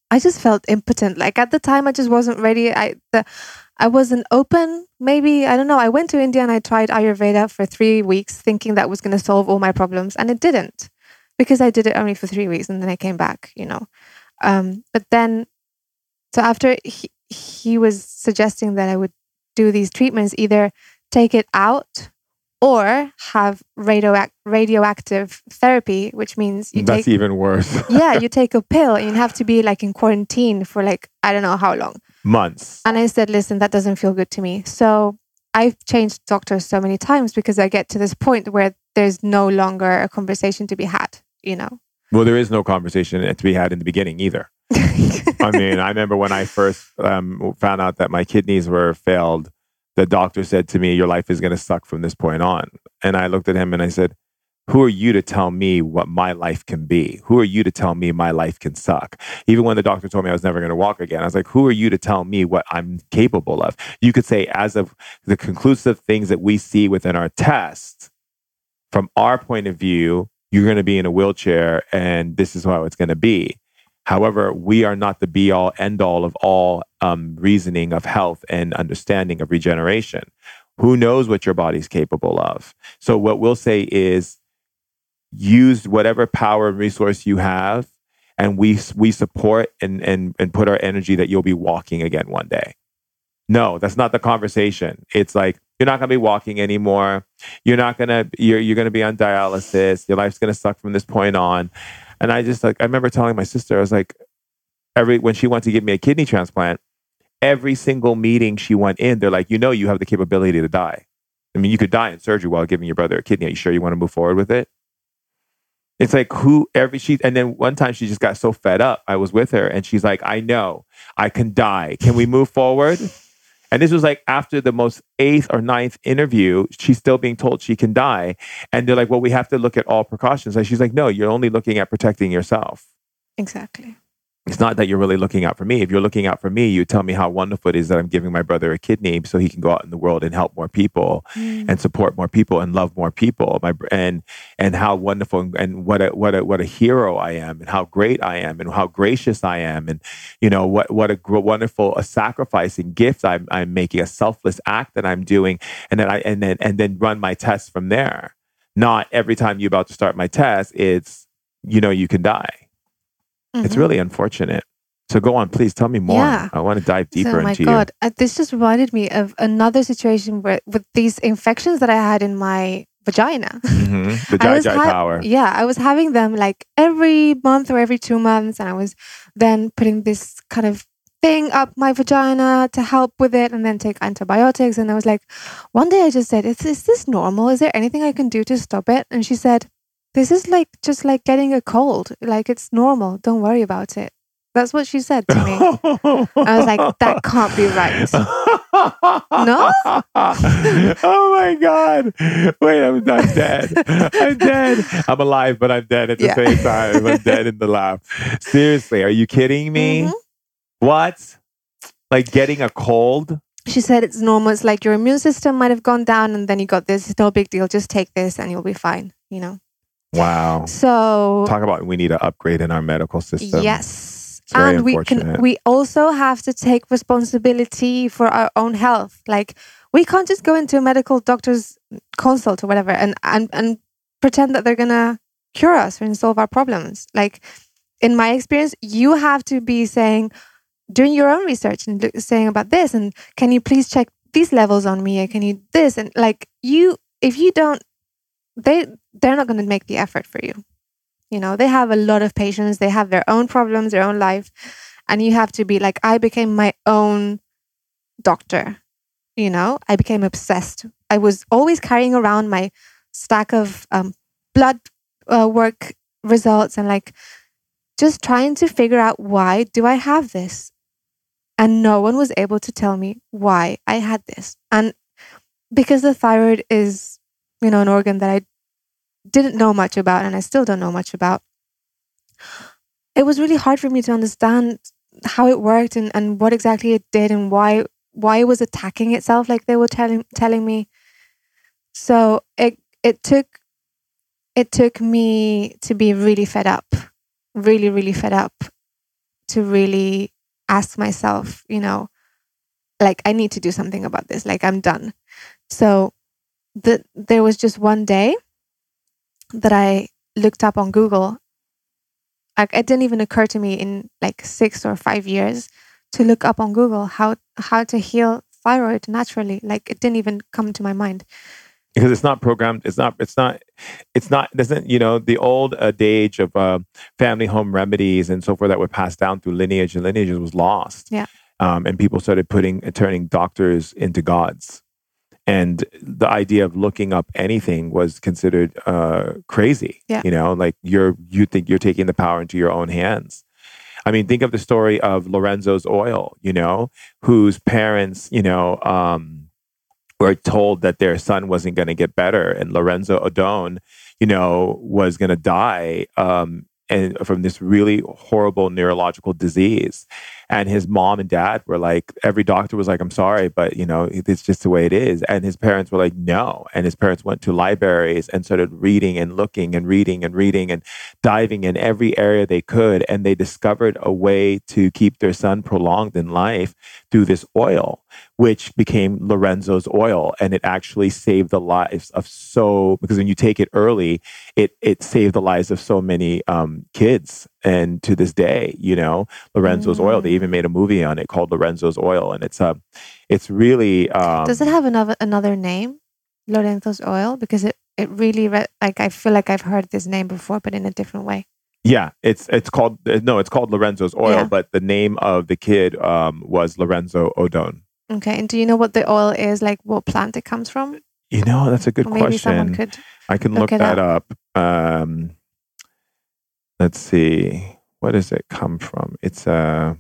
I just felt impotent. Like at the time, I just wasn't ready. I the I wasn't open. Maybe, I don't know. I went to India and I tried Ayurveda for three weeks thinking that was going to solve all my problems. And it didn't because I did it only for three weeks and then I came back, you know. Um, but then, so after he, he was suggesting that I would do these treatments, either take it out or have radioac- radioactive therapy, which means you That's take, even worse. yeah, you take a pill and you have to be like in quarantine for like, I don't know how long months. And I said, listen, that doesn't feel good to me. So I've changed doctors so many times because I get to this point where there's no longer a conversation to be had, you know? Well, there is no conversation to be had in the beginning either. I mean, I remember when I first um, found out that my kidneys were failed, the doctor said to me, Your life is going to suck from this point on. And I looked at him and I said, who are you to tell me what my life can be? Who are you to tell me my life can suck? Even when the doctor told me I was never going to walk again, I was like, who are you to tell me what I'm capable of? You could say, as of the conclusive things that we see within our test, from our point of view, you're going to be in a wheelchair and this is how it's going to be. However, we are not the be all end all of all um, reasoning of health and understanding of regeneration. Who knows what your body's capable of? So, what we'll say is, use whatever power and resource you have and we we support and and and put our energy that you'll be walking again one day. No that's not the conversation. It's like you're not going to be walking anymore. You're not going to you're, you're going to be on dialysis. Your life's going to suck from this point on. And i just like i remember telling my sister i was like every when she went to give me a kidney transplant every single meeting she went in they're like you know you have the capability to die i mean you could die in surgery while giving your brother a kidney are you sure you want to move forward with it it's like who every she and then one time she just got so fed up. I was with her and she's like, I know I can die. Can we move forward? And this was like after the most eighth or ninth interview, she's still being told she can die. And they're like, well, we have to look at all precautions. And she's like, no, you're only looking at protecting yourself. Exactly it's not that you're really looking out for me. If you're looking out for me, you tell me how wonderful it is that I'm giving my brother a kidney so he can go out in the world and help more people mm. and support more people and love more people. My and and how wonderful and what a what a what a hero I am and how great I am and how gracious I am and you know what what a wonderful a sacrificing gift I'm I'm making a selfless act that I'm doing and then I and then and then run my test from there. Not every time you're about to start my test, it's you know you can die Mm-hmm. It's really unfortunate. So go on, please tell me more. Yeah. I want to dive deeper so, my into God, you. Uh, this just reminded me of another situation where with these infections that I had in my vagina. Mm-hmm. The Jai Jai ha- power. Yeah, I was having them like every month or every two months, and I was then putting this kind of thing up my vagina to help with it, and then take antibiotics. And I was like, one day I just said, "Is, is this normal? Is there anything I can do to stop it?" And she said, this is like just like getting a cold. Like it's normal. Don't worry about it. That's what she said to me. I was like, that can't be right. no? oh my God. Wait, I'm not dead. I'm dead. I'm alive, but I'm dead at the yeah. same time. I'm dead in the lab. Seriously, are you kidding me? Mm-hmm. What? Like getting a cold? She said it's normal. It's like your immune system might have gone down and then you got this. It's no big deal. Just take this and you'll be fine, you know? Wow. So talk about we need an upgrade in our medical system. Yes. And we can we also have to take responsibility for our own health like we can't just go into a medical doctor's consult or whatever and and, and pretend that they're gonna cure us and solve our problems like in my experience you have to be saying doing your own research and saying about this and can you please check these levels on me and can you this and like you if you don't they they're not going to make the effort for you. You know they have a lot of patients they have their own problems their own life. And you have to be like i became my own doctor you know? I became obsessed. I was always carrying around my stack of um, blood uh, work results and like just trying to figure out why do i have this? And no one was able to tell me why i had this. And because the thyroid is you know an organ that i didn't know much about and i still don't know much about. It was really hard for me to understand how it worked and, and what exactly it did and why why it was attacking itself like they were telling telling me. So it it took it took me to be really fed up really really fed up to really ask myself you know like i need to do something about this like i'm done. So the, there was just one day that i looked up on google. Like it didn't even occur to me in like six or five years to look up on google how how to heal thyroid naturally. Like it didn't even come to my mind. Because it's not programmed it's not it's not it's not doesn't you know the old adage of uh, family home remedies and so forth that were passed down through lineage and lineages was lost. Yeah. um, and people started putting turning doctors into gods and the idea of looking up anything was considered uh, crazy Yeah. you know like you're you think you're taking the power into your own hands I mean, think of the story of Lorenzo's oil, you know, whose parents, you know, um, were told that their son wasn't going to get better, and Lorenzo Odone, you know, was going to die um, and from this really horrible neurological disease. And his mom and dad were like, every doctor was like, "I'm sorry, but you know, it's just the way it is." And his parents were like, "No." And his parents went to libraries and started reading and looking and reading and reading and diving in every area they could, and they discovered a way to keep their son prolonged in life through this oil which became Lorenzo's oil, and it actually saved the lives of so because when you take it early, it it saved the lives of so many um, kids, and to this day, you know, Lorenzo's oil. They even made a movie on it called Lorenzo's Oil, and it's a, uh, it's really. Um, does it have another another name lorenzo's oil because it it really re- like i feel like i've heard this name before but in a different way Yeah, it's it's called no, it's called Lorenzo's oil, Yeah. but the name of the kid um, was Lorenzo Odone. Okay and do you know what the oil is like what plant it comes from You know, that's a good maybe someone question. could I can Look look, that up. Um, let's see. What does it come from? It's a.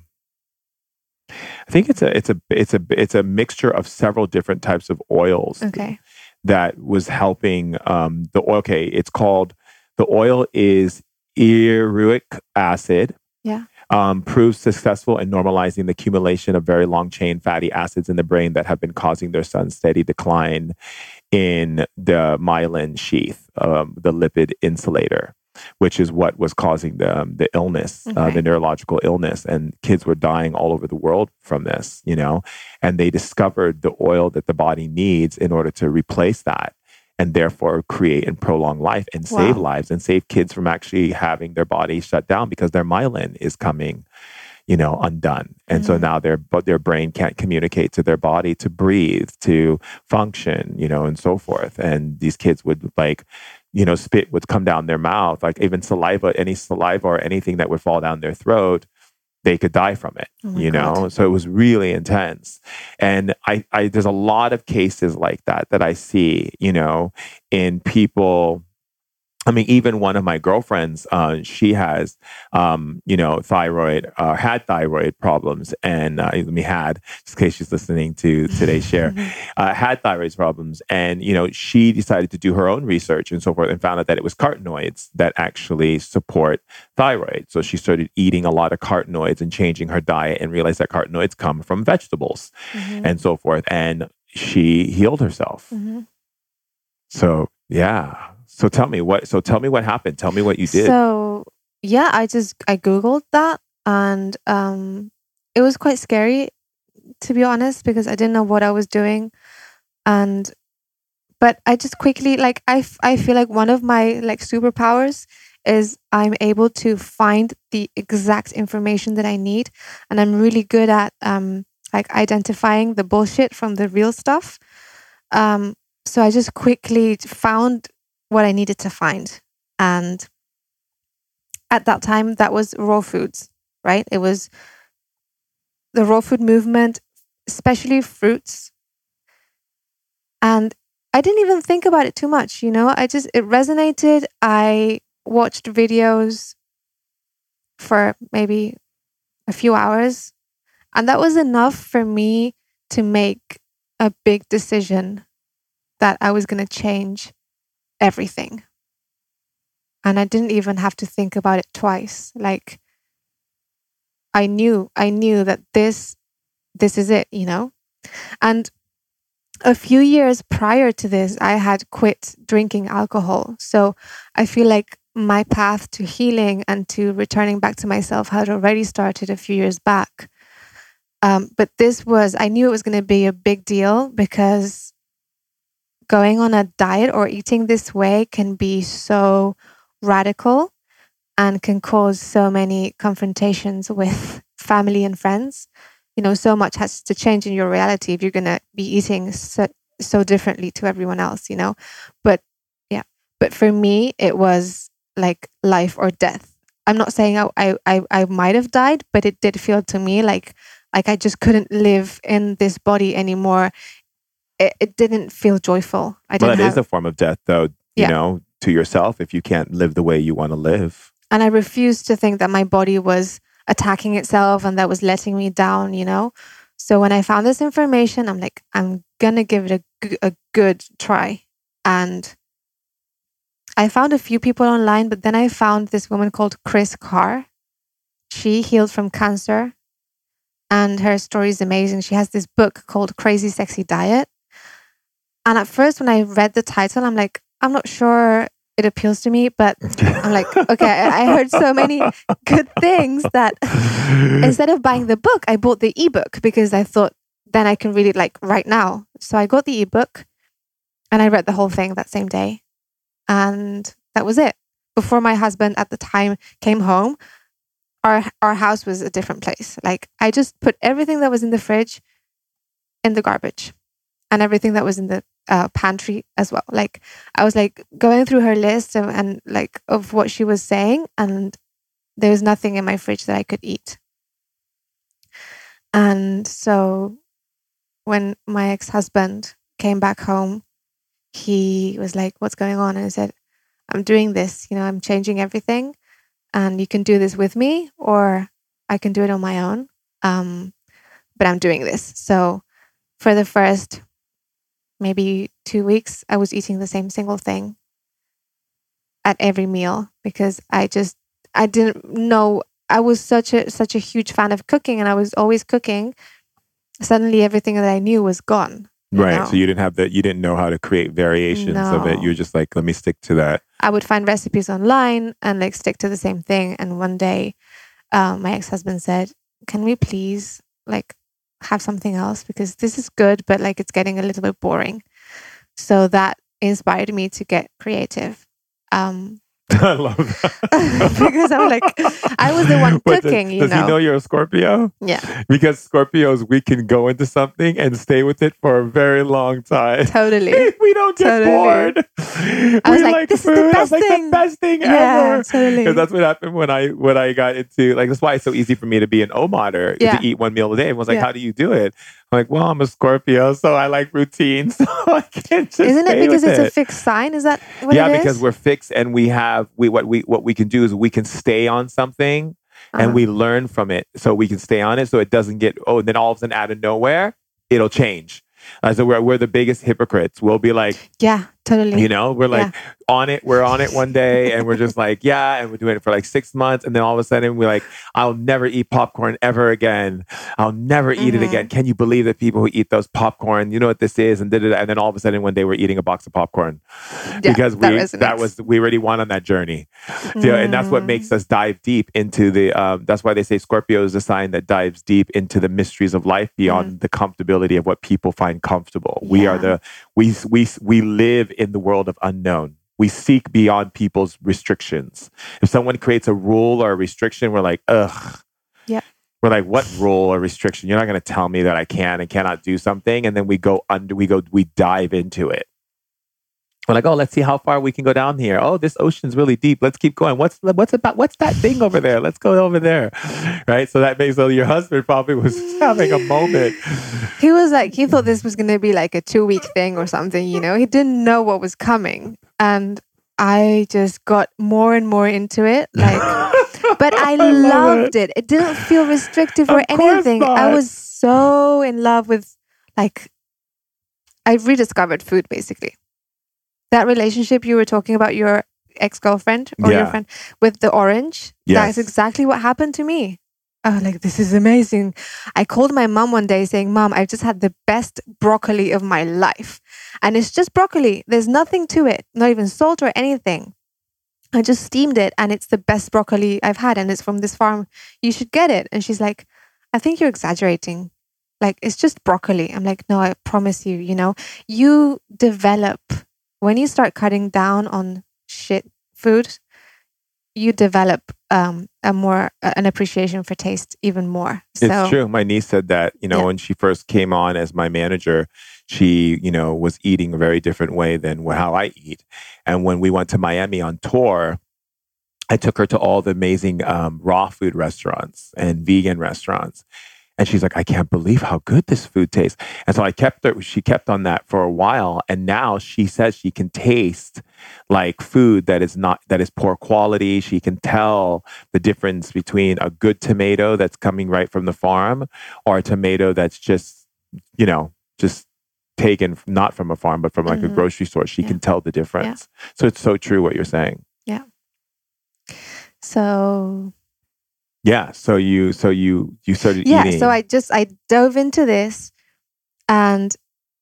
I think it's a it's a it's a it's a mixture of several different types of oils okay that was helping um, the oil. Okay, it's called the oil is erucic acid. Yeah. Um, proves successful in normalizing the accumulation of very long chain fatty acids in the brain that have been causing their son's steady decline in the myelin sheath, um, the lipid insulator, which is what was causing the um, the illness, uh, the neurological illness, and kids were dying all over the world from this. You know, and they discovered the oil that the body needs in order to replace that and therefore create and prolong life and save Wow. lives and save kids from actually having their body shut down because their myelin is coming you know undone and so Mhm. now their but their brain can't communicate to their body to breathe to function you know and so forth and these kids would like you know spit would come down their mouth like even saliva any saliva or anything that would fall down their throat they could die from it Oh you know God. so it was really intense and I, I there's a lot of cases like that that i see you know in people I mean, even one of my girlfriends, uh, she has, um, you know, thyroid, uh, had thyroid problems, and uh, I mean, had, just in case she's listening to today's share, uh, had thyroid problems, and you know, she decided to do her own research and so forth, and found out that it was carotenoids that actually support thyroid. So she started eating a lot of carotenoids and changing her diet, and realized that carotenoids come from vegetables Mhm. and so forth, and she healed herself. Mhm. So yeah. So tell me what. So tell me what happened. Tell me what you did. So yeah, I just I googled that and um, it was quite scary, to be honest, because I didn't know what I was doing, and but I just quickly like I, I feel like one of my like superpowers is I'm able to find the exact information that I need, and I'm really good at um, like identifying the bullshit from the real stuff. Um, so I just quickly found what I needed to find, and at that time that was raw foods, right? It was the raw food movement, especially fruits, and I didn't even think about it too much, you know. I just it resonated. I watched videos for maybe a few hours. And that was enough for me to make a big decision that I was going to change everything. And I didn't even have to think about it twice. Like I knew, I knew that this this is it, you know? And a few years prior to this, I had quit drinking alcohol. So I feel like my path to healing and to returning back to myself had already started a few years back. Um, but this was, I knew it was going to be a big deal because going on a diet or eating this way can be so radical and can cause so many confrontations with family and friends. You know, so much has to change in your reality if you're going to be eating so, so differently to everyone else, you know. But yeah, but for me, it was like life or death. I'm not saying I, I, I might have died, but it did feel to me like like I just couldn't live in this body anymore. It, it didn't feel joyful. I Well, didn't that have, is a form of death, though. You Yeah. know, to yourself if you can't live the way you want to live. and I refused to think that my body was attacking itself and that was letting me down, you know? So when I found this information, I'm like, I'm gonna give it a, a good try. And I found a few people online, but then I found this woman called Kris Carr. She healed from cancer and her story is amazing. She has this book called Crazy Sexy Diet. And at first, when I read the title, I'm like, I'm not sure it appeals to me, but I'm like, okay, I heard so many good things that instead of buying the book, I bought the ebook because I thought then I can read it like right now. So I got the ebook and I read the whole thing that same day. And that was it. Before my husband at the time came home, our our house was a different place. Like I just put everything that was in the fridge in the garbage and everything that was in the uh, pantry as well. Like I was like going through her list of, and like of what she was saying, and there was nothing in my fridge that I could eat. And so when my ex husband came back home, he was like, What's going on? And I said, I'm doing this, you know, I'm changing everything, and you can do this with me, or I can do it on my own. Um, but I'm doing this. So for the first maybe two weeks, I was eating the same single thing at every meal because I just I didn't know I was such a such a huge fan of cooking and I was always cooking. Suddenly everything that I knew was gone. right. know? So you didn't have that you didn't know how to create variations of it. You were just like, let me stick to that. I would find recipes online and like stick to the same thing. And one day, um, my ex husband said, "Can we please like have something else because this is good, but like it's getting a little bit boring." So that inspired me to get creative. Um, I love that. because I'm like, I was the one But cooking, does, you does know. he know you're a Scorpio? yeah, Because Scorpios, we can go into something and stay with it for a very long time. totally. we don't get Totally. bored. I we was like, "This is the food. Best like, thing." the best thing Yeah, ever. totally. Because that's what happened when I when I got into like that's why it's so easy for me to be an O-Mater Yeah. to eat one meal a day. Everyone's like, Yeah. "How do you do it?" I'm like, "Well, I'm a Scorpio, so I like routine, so I can't just Isn't it because it's it. a fixed sign? Is that what yeah, it is? because we're fixed and we have we what we what we can do is we can stay on something and Uh-huh. we learn from it, so we can stay on it, so it doesn't get oh, and then all of a sudden out of nowhere it'll change. Uh, so we're we're the biggest hypocrites. We'll be like, yeah, Totally. You know, we're like on it. We're on it one day, and we're just like, yeah, and we're doing it for like six months, and then all of a sudden we're like, I'll never eat popcorn ever again. I'll never eat it Mhm. again. Can you believe that people who eat those popcorn? You know what this is, and did it, and then all of a sudden one day we're eating a box of popcorn Yeah, because we resonates. that was we already won on that journey. So, and that's what Mm. makes us dive deep into the. Um, that's why they say Scorpio is a sign that dives deep into the mysteries of life beyond the comfortability of what people find comfortable. We are Mm. The we we we live in the world of unknown. We seek beyond people's restrictions. If someone creates a rule or a restriction, we're like, ugh. Yeah. We're like, what rule or restriction? You're not going to tell me that I can and cannot do something, and then we go under. We go. We dive into it. We're like, oh, let's see how far we can go down here. Oh, this ocean's really deep. Let's keep going. What's what's about? What's that thing over there? Let's go over there, right? So that makes so your husband probably was having a moment. He was like, he thought this was going to be like a two week thing or something, you know? He didn't know what was coming. And I just got more and more into it. Like, but I, love loved it. it. didn't feel restrictive or anything. I was so in love with, like, I rediscovered food basically. That relationship you were talking about, your ex girlfriend or your friend with the orange, Yes. that's exactly what happened to me. I was like, this is amazing. I called my mom one day saying, Mom, i've just had the best broccoli of my life. And it's just broccoli. There's nothing to it, not even salt or anything. I just steamed it and it's the best broccoli I've had and it's from this farm. You should get it. And she's like, I think you're exaggerating. Like, it's just broccoli. I'm like, no, I promise you, you know, you develop when you start cutting down on shit food, you develop um, a more uh, an appreciation for taste even more. So It's true. My niece said that, you know, Yeah. when she first came on as my manager, she, you know, was eating a very different way than how I eat. And when we went to Miami on tour, I took her to all the amazing um, raw food restaurants and vegan restaurants. And she's like, I can't believe how good this food tastes. And so I kept her, she kept on that for a while. And now she says she can taste like food that is not, that is poor quality. She can tell the difference between a good tomato that's coming right from the farm or a tomato that's just, you know, just taken not from a farm, but from like a Mhm. grocery store. She Yeah. can tell the difference. So it's so true what you're saying. Yeah. So Yeah. So you, so you, you started yeah. eating. So I just I dove into this, and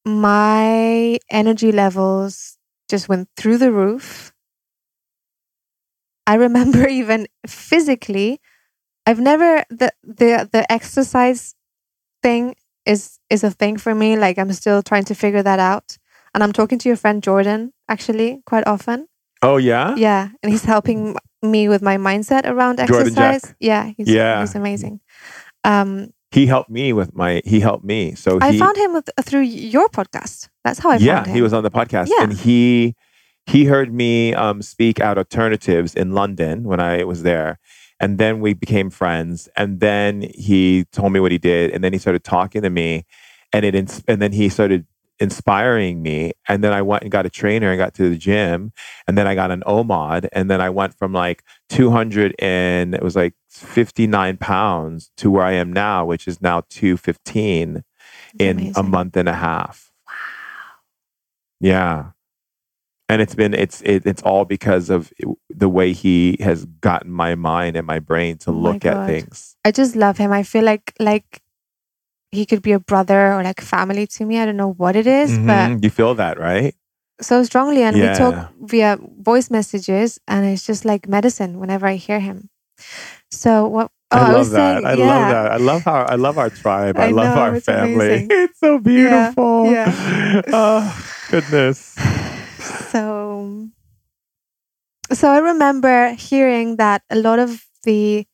my energy levels just went through the roof. I remember even physically, I've never the the the exercise thing is is a thing for me. Like I'm still trying to figure that out. And I'm talking to your friend Jordan actually quite often. oh yeah. Yeah, and he's helping me with my mindset around Jordan exercise. Jack? Yeah, he's, Yeah. he's amazing. Um, He helped me with my, he helped me. So I he, found him with, through your podcast. That's how I yeah, found him. he was on the podcast Yeah. and he, he heard me um, speak at alternatives in London when I was there. And then we became friends. And then he told me what he did. And then he started talking to me and it, and then he started inspiring me. And then I went and got a trainer and got to the gym. And then I got an OMAD. And then I went from like 200 and it was like 59 pounds to where I am now, which is now 215 It's in a month and a half. Wow. Yeah. And it's been it's it, it's all because of the way he has gotten my mind and my brain to Oh look at things. I just love him. I feel like like he could be a brother or like family to me. I don't know what it is, but Mhm. you feel that, right? so strongly. And we talk via voice messages, and it's just like medicine whenever I hear him. So what? Oh, I love was that. saying, I yeah. love that. I love how I love our tribe. I, I love know, our it's family. amazing. It's so beautiful. yeah. oh goodness. So, so I remember hearing that a lot of the,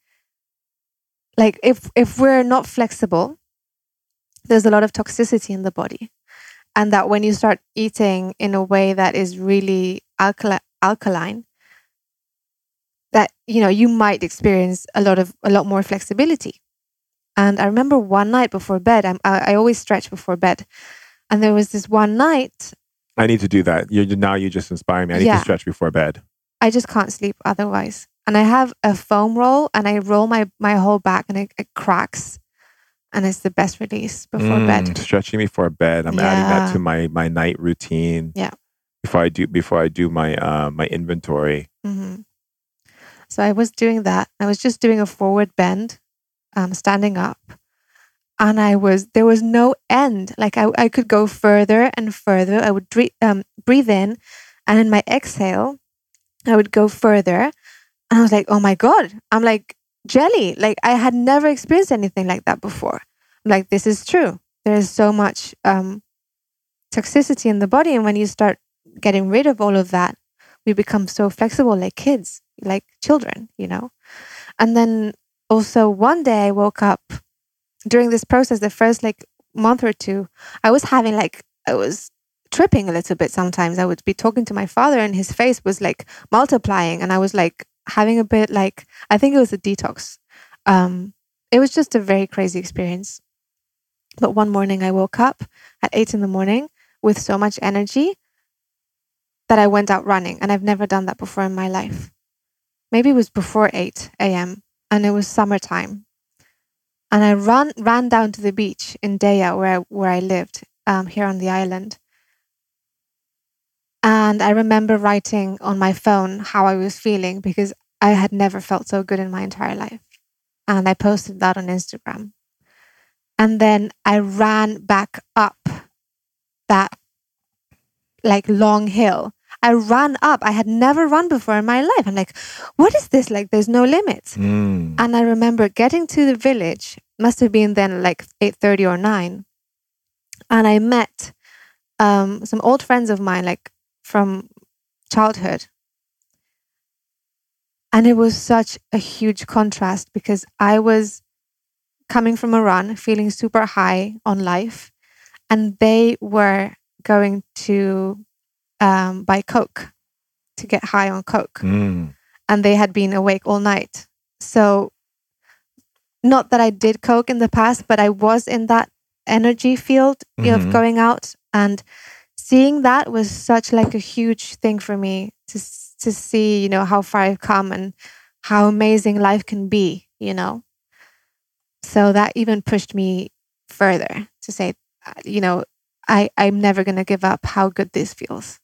like, if if we're not flexible, there's a lot of toxicity in the body, and that when you start eating in a way that is really alkali- alkaline, that you know you might experience a lot of a lot more flexibility. And I remember one night before bed, I'm, I I always stretch before bed, and there was this one night I need to do that. You now you just inspire me. I need Yeah. to stretch before bed. I just can't sleep otherwise. And I have a foam roll and I roll my, my whole back and it, it cracks. And it's the best release before Mm, bed. Stretching before bed. I'm adding that to my my night routine. Yeah. before I do before I do my uh, my inventory. hmm So I was doing that. I was just doing a forward bend, um, standing up, and I was there was no end. Like I, I could go further and further. I would dre- um, breathe in, and in my exhale, I would go further. And I was like, oh my god, I'm like jelly. Like I had never experienced anything like that before. Like this is true. There is so much um, toxicity in the body, and when you start getting rid of all of that, we become so flexible, like kids, like children, you know. And then also one day I woke up during this process, the first like month or two, I was having like, I was tripping a little bit sometimes. I would be talking to my father and his face was like multiplying. And I was like having a bit like, I think it was a detox. Um, it was just a very crazy experience. But one morning I woke up at eight in the morning with so much energy that I went out running. And I've never done that before in my life. Maybe it was before 8 a.m. and it was summertime and I ran ran down to the beach in Deya, where I, where I lived um, here on the island. And I remember writing on my phone how I was feeling because I had never felt so good in my entire life. And I posted that on Instagram. And then I ran back up that like long hill. I ran up. I had never run before in my life. I'm like, what is this? Like, there's no limits. Mm. And I remember getting to the village, must have been then like 8.30 or 9. And I met um, some old friends of mine, like from childhood. And it was such a huge contrast because I was coming from a run, feeling super high on life. And they were going to um, buy Coke to get high on Coke Mm. and they had been awake all night. So, not that I did coke in the past, but I was in that energy field Mhm. of going out and seeing that was such like a huge thing for me to to see, you know, how far I've come and how amazing life can be, you know. So that even pushed me further to say, uh, you know, I I'm never going to give up how good this feels.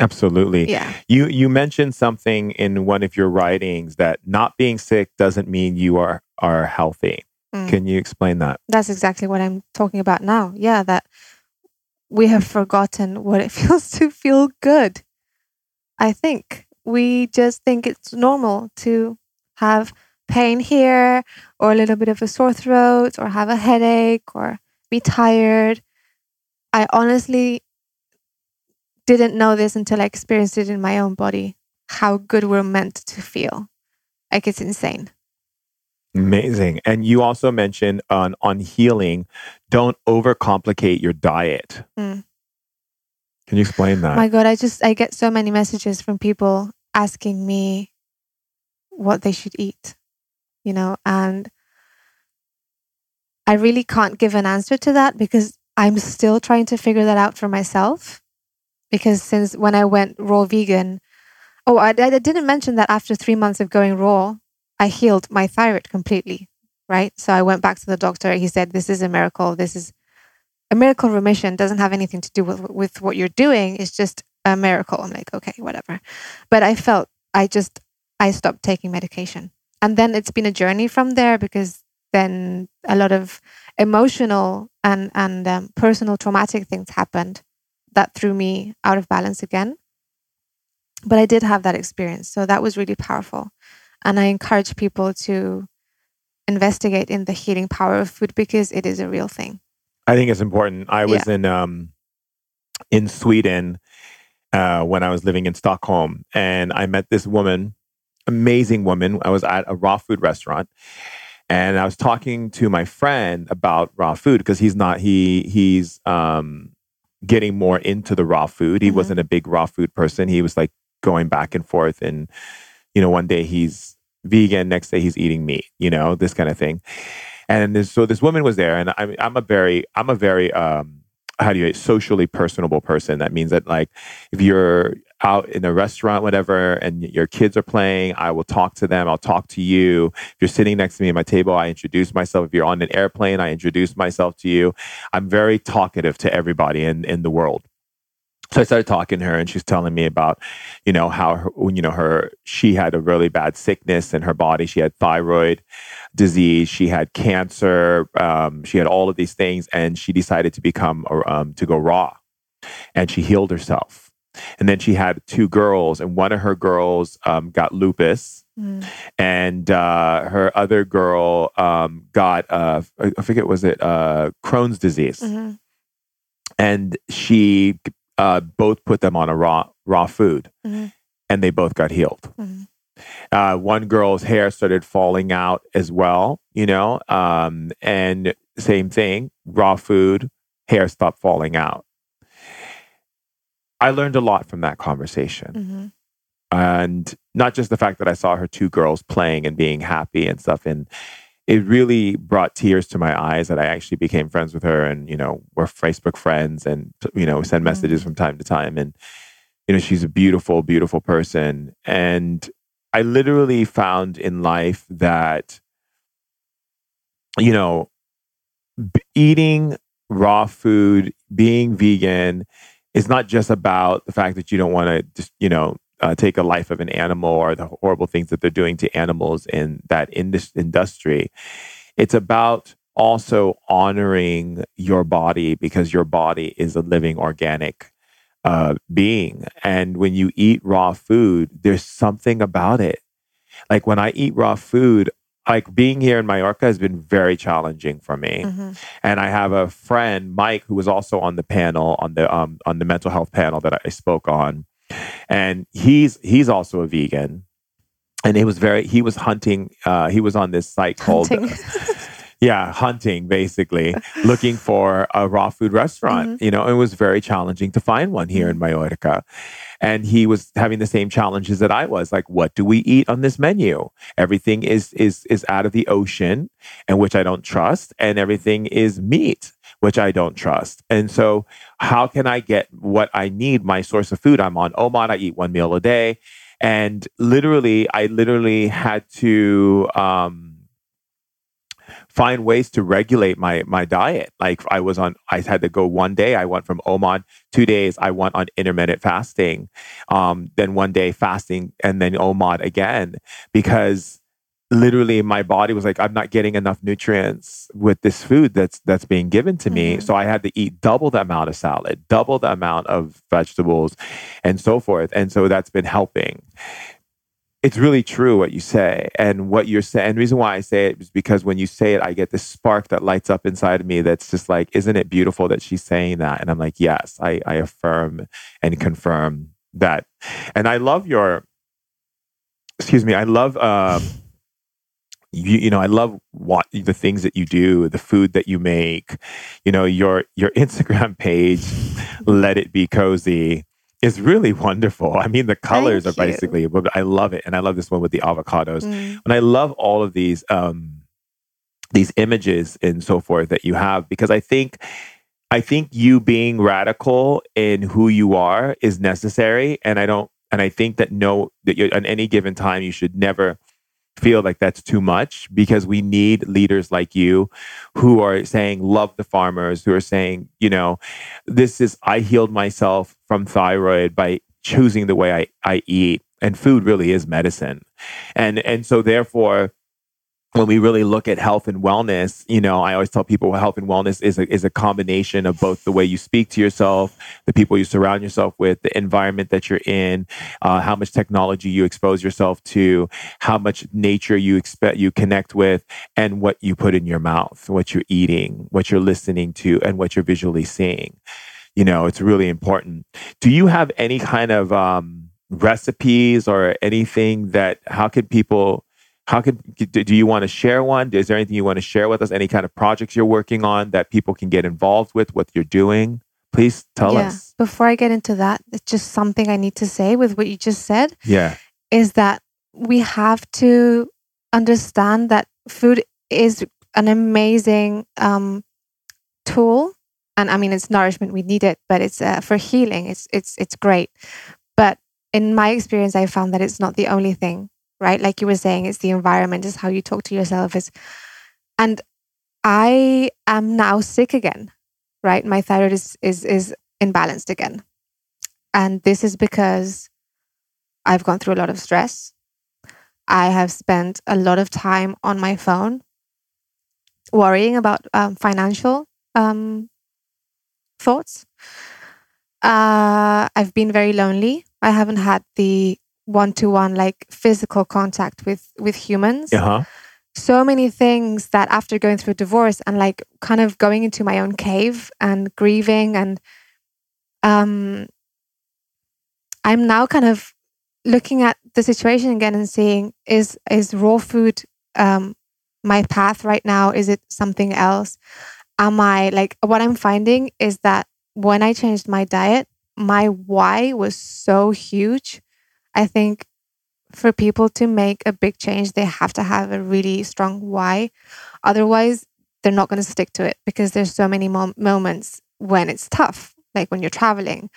Absolutely. Yeah. You you mentioned something in one of your writings that not being sick doesn't mean you are are healthy. Mm. Can you explain that? That's exactly what I'm talking about now. Yeah, that we have forgotten what it feels to feel good. I think we just think it's normal to have pain here or a little bit of a sore throat or have a headache or be tired. I honestly didn't know this until I experienced it in my own body how good we're meant to feel. Like it's insane. Amazing. And you also mentioned on on healing, don't overcomplicate your diet. Mm. Can you explain that? my god i just i get so many messages from people asking me what they should eat you know and i really can't give an answer to that because i'm still trying to figure that out for myself because since when i went raw vegan oh i, I didn't mention that after three months of going raw i healed my thyroid completely right? So i went back to the doctor. He said this is a miracle. This is a miracle remission. Doesn't have anything to do with with what you're doing. It's just a miracle. I'm like okay whatever. But i felt i just i stopped taking medication. And then it's been a journey from there because then a lot of emotional and and um, personal traumatic things happened that threw me out of balance again. But i did have that experience. So that was really powerful and i encourage people to investigate in the healing power of food because it is a real thing I think it's important. I was in um in Sweden uh when I was living in Stockholm and I met this woman, amazing woman. I was at a raw food restaurant and I was talking to my friend about raw food because he's not he he's um getting more into the raw food. He Mhm. wasn't a big raw food person. He was like going back and forth and you know one day he's vegan, next day he's eating meat, you know, this kind of thing. And this, so this woman was there, and I'm I'm a very I'm a very um how do you say, socially personable person. That means that like if you're out in a restaurant, whatever, and your kids are playing, I will talk to them. I'll talk to you. If you're sitting next to me at my table, I introduce myself. If you're on an airplane, I introduce myself to you. I'm very talkative to everybody in in the world. So I started talking to her, and she's telling me about, you know, how her, you know her she had a really bad sickness in her body. She had thyroid disease, she had cancer, um, she had all of these things, and she decided to become um, to go raw, and she healed herself. And then she had two girls, and one of her girls um, got lupus, mm. and uh, her other girl um, got uh, I forget was it uh, Crohn's disease. Mm-hmm and she uh, both put them on a raw raw food, mm-hmm. and they both got healed. Mm-hmm. Uh, one girl's hair started falling out as well, you know, um, and same thing, raw food, hair stopped falling out. I learned a lot from that conversation. Mm-hmm. And not just the fact that I saw her two girls playing and being happy and stuff. And it really brought tears to my eyes that I actually became friends with her and, you know, we're Facebook friends and, you know, send messages mm. from time to time. And, you know, she's a beautiful, beautiful person. And I literally found in life that, you know, b- eating raw food, being vegan is not just about the fact that you don't want to just, you know, uh, take a life of an animal or the horrible things that they're doing to animals in that indus- industry. It's about also honoring your body because your body is a living organic uh, being. And when you eat raw food, there's something about it. Like when I eat raw food, like being here in Mallorca has been very challenging for me. Mm-hmm. And I have a friend, Mike, who was also on the panel on the um, on the mental health panel that I spoke on and he's he's also a vegan. And it was very he was hunting uh he was on this site called yeah hunting basically looking for a raw food restaurant. Mm-hmm. you know it was very challenging to find one here in mm-hmm. mallorca. And he was having the same challenges that i was like what do we eat on this menu? Everything is is is out of the ocean and which i don't trust and everything is meat which I don't trust. And so, how can I get what I need, my source of food? I'm on OMAD, I eat one meal a day. And literally, I literally had to um, find ways to regulate my my diet. Like I was on, I had to go one day. I went from OMAD, two days. I went on intermittent fasting, um, then one day fasting, and then OMAD again because literally my body was like i'm not getting enough nutrients with this food that's that's being given to me. Mm-hmm. so i had to eat double the amount of salad double the amount of vegetables and so forth. And so that's been helping. It's really true what you say and what you're saying and the reason why i say it is because when you say it i get this spark that lights up inside of me that's just like isn't it beautiful that she's saying that? And i'm like yes i, I affirm and confirm that. And i love your excuse me i love um, you, you know, I love what the things that you do, the food that you make, you know, your your Instagram page, let it be cozy is really wonderful. I mean, the colors Thank are you. basically, I love it. And I love this one with the avocados. Mm. And I love all of these, um, these images and so forth that you have, because I think, I think you being radical in who you are is necessary. And I don't, and I think that no, that you, at any given time, you should never feel like that's too much because we need leaders like you who are saying love the farmers who are saying you know this is i healed myself from thyroid by choosing the way i, I eat. And food really is medicine. And and so therefore when we really look at health and wellness, you know, I always tell people health and wellness is a, is a combination of both the way you speak to yourself, the people you surround yourself with, the environment that you're in, uh, how much technology you expose yourself to, how much nature you expect you connect with, and what you put in your mouth, what you're eating, what you're listening to, and what you're visually seeing. You know, it's really important. Do you have any kind of um, recipes or anything that? How can people how could do you want to share one? Is there anything you want to share with us? Any kind of projects you're working on that people can get involved with? What you're doing? Please tell yeah. us. Before I get into that, it's just something I need to say with what you just said. Yeah, is that we have to understand that food is an amazing um, tool, and I mean it's nourishment. We need it, but it's uh, for healing. It's it's it's great, but in my experience, I found that it's not the only thing right? Like you were saying, it's the environment, it's how you talk to yourself. Is and I am now sick again, right? My thyroid is is is imbalanced again. And this is because I've gone through a lot of stress. I have spent a lot of time on my phone worrying about um, financial um, thoughts. Uh, I've been very lonely. I haven't had the one-to-one like physical contact with with humans. Uh-huh. So many things that after going through divorce and like kind of going into my own cave and grieving and um I'm now kind of looking at the situation again and seeing is is raw food um my path right now? Is it something else? Am I like what I'm finding is that when I changed my diet, my why was so huge. I think for people to make a big change, they have to have a really strong why. Otherwise, they're not going to stick to it because there's so many mom- moments when it's tough, like when you're traveling,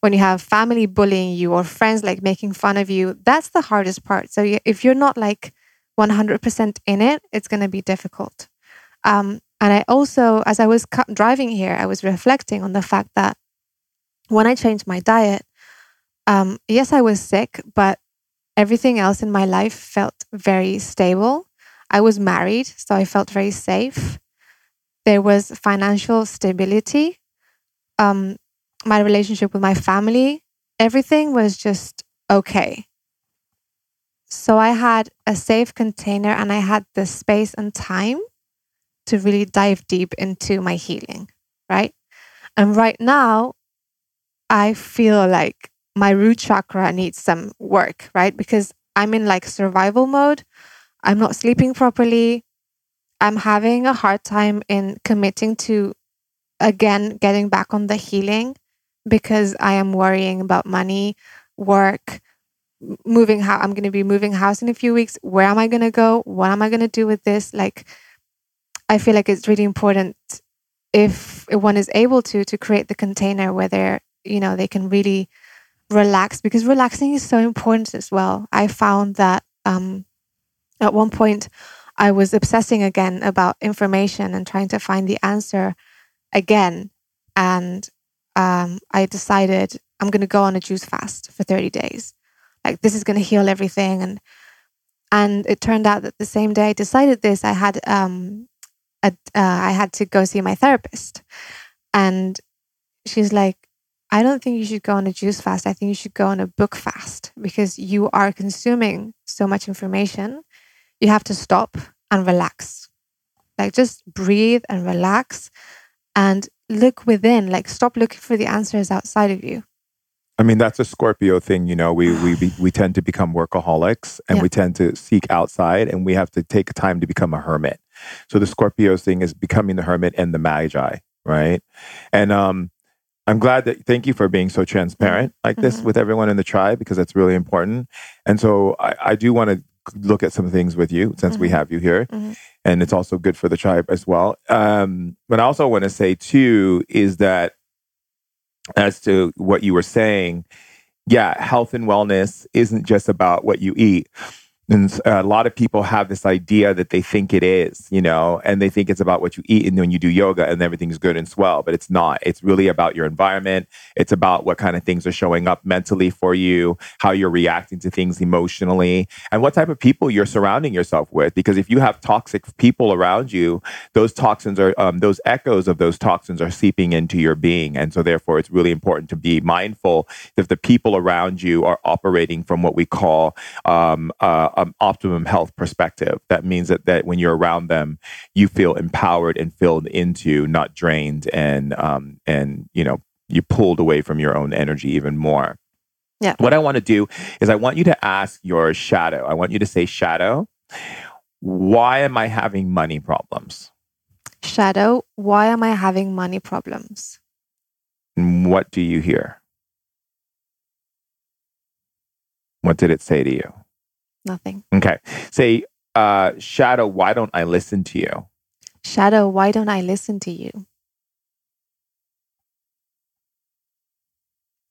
when you have family bullying you or friends like making fun of you. That's the hardest part. So if you're not like 100% in it, it's going to be difficult. Um, and I also, as I was cu- driving here, I was reflecting on the fact that when I changed my diet, um, yes, I was sick, but everything else in my life felt very stable. I was married, so I felt very safe. There was financial stability. Um, my relationship with my family, everything was just okay. So I had a safe container and I had the space and time to really dive deep into my healing, right? And right now, I feel like my root chakra needs some work, right? Because I'm in like survival mode. I'm not sleeping properly. I'm having a hard time in committing to again getting back on the healing because I am worrying about money, work, moving how I'm going to be moving house in a few weeks. Where am I going to go? What am I going to do with this? Like I feel like it's really important if one is able to to create the container where they're, you know, they can really relax because relaxing is so important as well. I found that um at one point I was obsessing again about information and trying to find the answer again. And um, I decided I'm going to go on a juice fast for 30 days. Like this is going to heal everything. And and it turned out that the same day I decided this I had um a, uh, I had to go see my therapist. And she's like I don't think you should go on a juice fast I think you should go on a book fast because you are consuming so much information you have to stop and relax like just breathe and relax and look within like stop looking for the answers outside of you I mean, that's a Scorpio thing. You know, we we we tend to become workaholics, and Yeah. we tend to seek outside, and we have to take time to become a hermit. So the Scorpio thing is becoming the hermit and the magi, right? And um, I'm glad that. Thank you for being so transparent like this Mhm. with everyone in the tribe because that's really important. And so I, I do want to look at some things with you since we Mhm. have you here, Mhm. and it's also good for the tribe as well. Um, but I also want to say too is that as to what you were saying, yeah, health and wellness isn't just about what you eat. And a lot of people have this idea that they think it is, you know, and they think it's about what you eat. And when you do yoga and everything's good and swell, but it's not. It's really about your environment. It's about what kind of things are showing up mentally for you, how you're reacting to things emotionally, and what type of people you're surrounding yourself with. Because if you have toxic people around you, those toxins are, um, those echoes of those toxins are seeping into your being. And so, therefore, it's really important to be mindful if the people around you are operating from what we call um, uh, um, optimum health perspective. That means that, that when you're around them, you feel empowered and filled into, not drained and um, and you know you pulled away from your own energy even more. Yeah. What I want to do is I want you to ask your shadow. I want you to say, shadow, why am I having money problems? shadow why am I having money problems And what do you hear? What did it say to you? Nothing Okay. Say, uh, Shadow, why don't I listen to you? shadow why don't I listen to you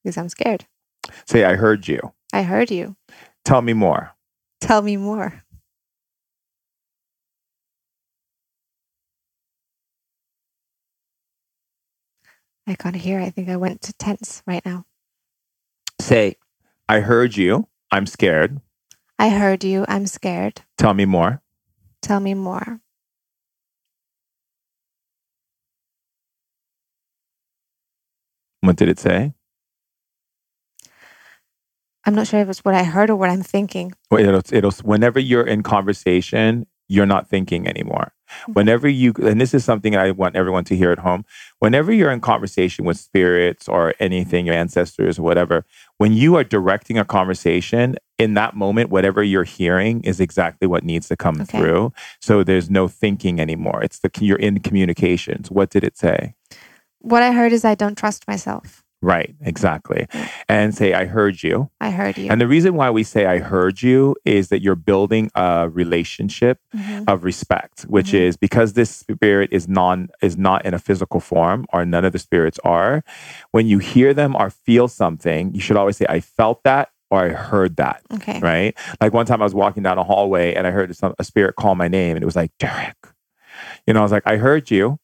because I'm scared Say, I heard you. I heard you Tell me more. tell me more I can't hear I think I went to tense right now Say, I heard you. I'm scared. I heard you. I'm scared. Tell me more. Tell me more. What did it say? I'm not sure if it's what I heard or what I'm thinking. Well, it'll, it'll, whenever you're in conversation, you're not thinking anymore. Whenever you, and this is something I want everyone to hear at home, whenever you're in conversation with spirits or anything, your ancestors or whatever, when you are directing a conversation, in that moment, whatever you're hearing is exactly what needs to come Okay. through. So there's no thinking anymore. It's the, you're in communications. What did it say? What I heard is I don't trust myself. Right, exactly. And say, I heard you. I heard you. And the reason why we say I heard you is that you're building a relationship Mhm. of respect, which Mhm. is because this spirit is non is not in a physical form, or none of the spirits are. When you hear them or feel something, you should always say, I felt that or I heard that. Okay. Right. Like one time I was walking down a hallway and I heard some, a spirit call my name and it was like, Durek. You know, I was like, I heard you.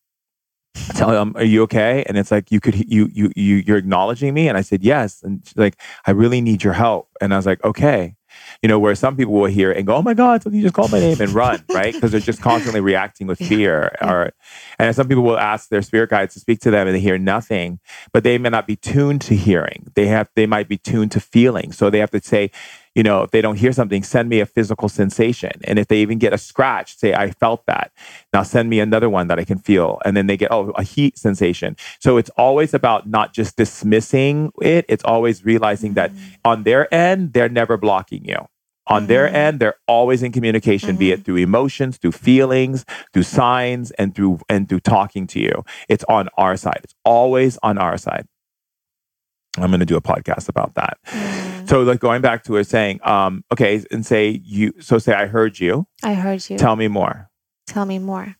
I tell them, are you okay? And it's like, you could, you, you, you, you're acknowledging me. And I said, yes. And she's like, I really need your help. And I was like, okay. You know, where some people will hear and go, oh my God, somebody just called my name and run, right? Because they're just constantly reacting with fear. Yeah. Or, and some people will ask their spirit guides to speak to them and they hear nothing, but they may not be tuned to hearing. They have, they might be tuned to feeling. So they have to say, you know, if they don't hear something, send me a physical sensation. And if they even get a scratch, say, I felt that. Now send me another one that I can feel. And then they get, oh, a heat sensation. So it's always about not just dismissing it, it's always realizing that on their end, they're never blocking you. On their Mhm. end, they're always in communication, be it through emotions, through feelings, through signs, and through and through talking to you. It's on our side. It's always on our side. I'm going to do a podcast about that. Mm. So, like going back to it, saying, um, okay, and say you. So, say I heard you. I heard you. Tell me more. Tell me more.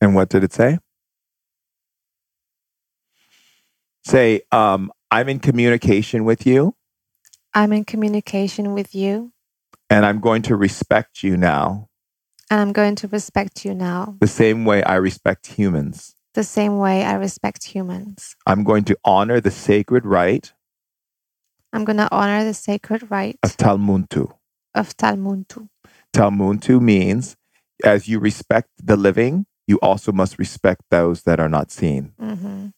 And what did it say? Say, um, I'm in communication with you, I'm in communication with you and I'm going to respect you now and I'm going to respect you now the same way I respect humans. the same way I respect humans. I'm going to honor the sacred right I'm going to honor the sacred right of Talmuntu. of Talmuntu. Talmuntu means as you respect the living, you also must respect those that are not seen hmm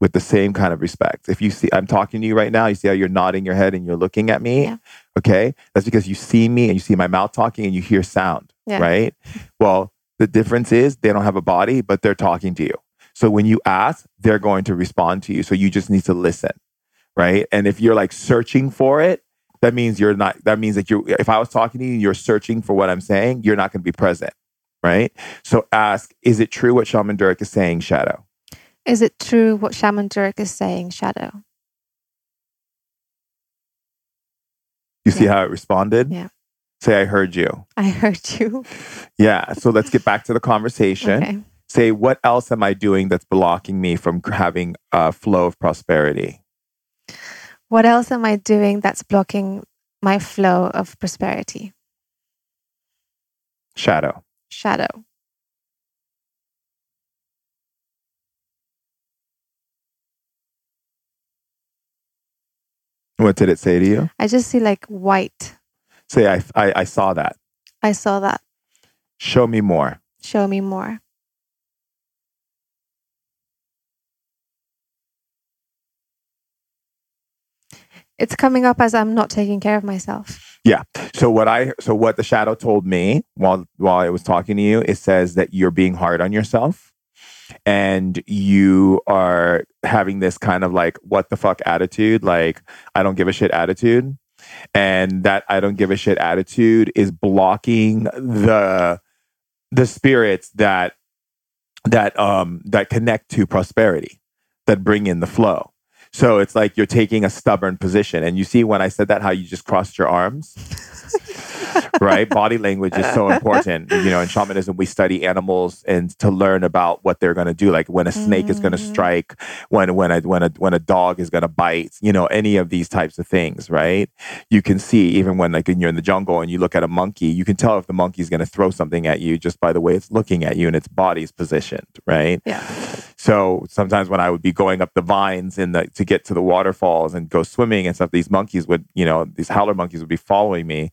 with the same kind of respect. If you see, I'm talking to you right now, you see how you're nodding your head and you're looking at me. Yeah. Okay. That's because you see me and you see my mouth talking and you hear sound. Yeah. Right. Well, the difference is they don't have a body, but they're talking to you. So when you ask, they're going to respond to you. So you just need to listen. Right. And if you're like searching for it, that means you're not, that means that you're, if I was talking to you and you're searching for what I'm saying, you're not going to be present. Right. So ask, is it true what Shaman Durek is saying, Shadow? Is it true what Shaman Durek is saying, Shadow? You see Yeah. how it responded? Yeah. Say, I heard you. I heard you. Yeah. So let's get back to the conversation. Okay. Say, what else am I doing that's blocking me from having a flow of prosperity? What else am I doing that's blocking my flow of prosperity? Shadow. Shadow. What did it say to you? I just see like white. Say, I, I, I saw that. I saw that. Show me more. Show me more. It's coming up as I'm not taking care of myself. Yeah. So what I so what the shadow told me while while I was talking to you, it says that you're being hard on yourself and you are having this kind of like what the fuck attitude, like I don't give a shit attitude. And that I don't give a shit attitude is blocking the the spirits that that um that connect to prosperity, that bring in the flow. So it's like you're taking a stubborn position. And you see when I said that, how you just crossed your arms? right? Body language is so important. You know, in shamanism, we study animals and to learn about what they're going to do, like when a snake is going to Mhm. strike, when when a when a when a dog is going to bite. You know, any of these types of things, right? You can see even when like when you're in the jungle and you look at a monkey, you can tell if the monkey's going to throw something at you just by the way it's looking at you and its body's positioned, right? Yeah. So sometimes when I would be going up the vines in the to get to the waterfalls and go swimming and stuff, these monkeys would, you know, these howler monkeys would be following me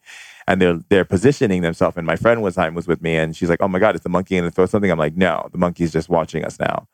and they're they're positioning themselves. And my friend one time was with me and she's like, Oh my God, is the monkey gonna throw something? I'm like, No, the monkey's just watching us now.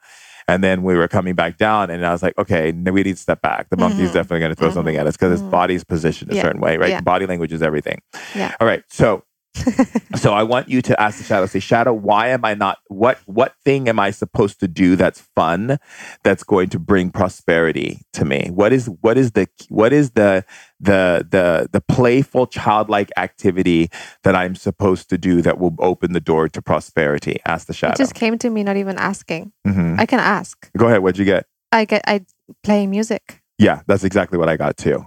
And then we were coming back down, and I was like, okay, no, we need to step back. The monkey's Mhm. definitely going to throw Mhm. something at us because its Mhm. body's positioned a Yeah. certain way, right? Yeah. Body language is everything. Yeah. All right. So so I want you to ask the shadow, say, Shadow, why am I not what what thing am I supposed to do that's fun, that's going to bring prosperity to me? What is what is the what is the the the the playful childlike activity that I'm supposed to do that will open the door to prosperity? Ask the shadow. It shadow. just came to me, not even asking. Mhm. I can ask. Go ahead. What'd you get? I get. I play music. Yeah, that's exactly what I got too.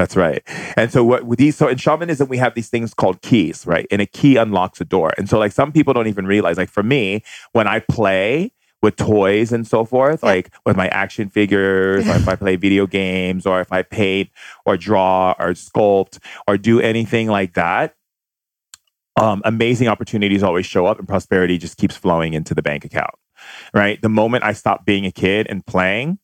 That's right. And so what with these so in shamanism we have these things called keys, right? And a key unlocks a door. And so like some people don't even realize like for me when I play with toys and so forth, Yeah. like with my action figures, or if I play video games, or if I paint or draw or sculpt or do anything like that, um, amazing opportunities always show up and prosperity just keeps flowing into the bank account. Right. The moment I stop being a kid and playing,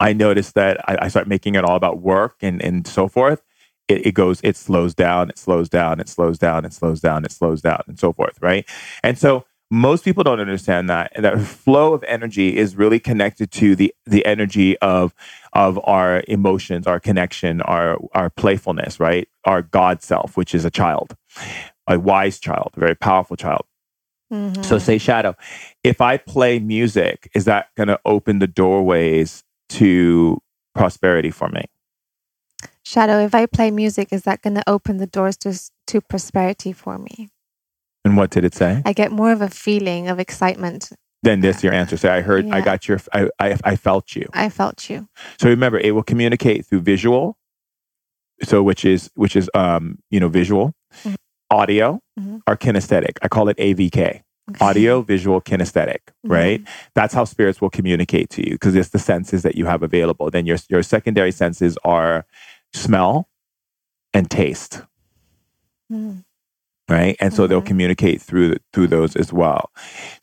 I noticed that I, I start making it all about work and, and so forth. It, it goes, it slows down, it slows down, it slows down, it slows down, it slows down, and so forth. Right. And so most people don't understand that and that flow of energy is really connected to the the energy of of our emotions our connection our our playfulness right our god self which is a child a wise child a very powerful child Mhm. so say shadow if i play music is that going to open the doorways to prosperity for me Shadow, if I play music, is that going to open the doors to to prosperity for me? and what did it say I get more of a feeling of excitement. then this your answer say i heard i got your I, I i felt you I felt you. So remember, it will communicate through visual, so which is which is um you know visual, Mhm. audio, Mhm. or kinesthetic. I call it AVK, Okay. audio, visual, kinesthetic. Mhm. Right? That's how spirits will communicate to you because it's the senses that you have available. Then your your secondary senses are smell and taste Mhm. right and so they'll communicate through through those as well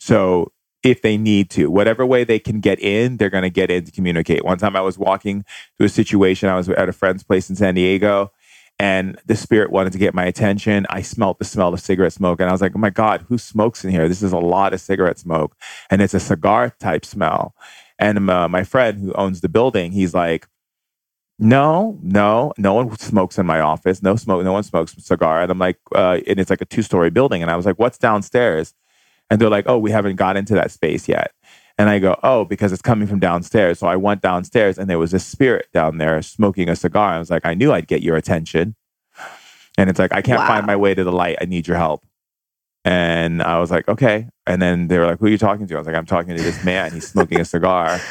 so if they need to whatever way they can get in they're going to get in to communicate one time i was walking through a situation i was at a friend's place in san diego and the spirit wanted to get my attention i smelt the smell of cigarette smoke and i was like oh my god who smokes in here this is a lot of cigarette smoke and it's a cigar type smell and uh, my friend who owns the building he's like no, no, no one smokes in my office. No smoke, no one smokes cigar. And I'm like, uh, and it's like a two story building. And I was like, what's downstairs? And they're like, oh, we haven't got into that space yet. And I go, oh, because it's coming from downstairs. So I went downstairs and there was a spirit down there smoking a cigar. I was like, I knew I'd get your attention. And it's like, I can't find my way to the light. I need your help. And I was like, okay. And then they were like, who are you talking to? I was like, I'm talking to this man. He's smoking a cigar.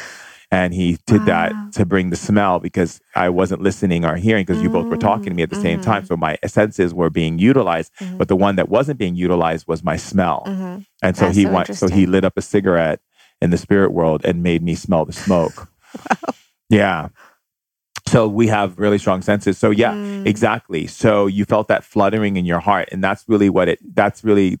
And he did Wow. that to bring the smell because I wasn't listening or hearing because you both were talking to me at the same time. Mhm. So my senses were being utilized, Mhm. but the one that wasn't being utilized was my smell. Mhm. And so That's he so went, so he lit up a cigarette in the spirit world and made me smell the smoke. Yeah. So we have really strong senses. So yeah, Mm. exactly. So you felt that fluttering in your heart, and that's really what it. That's really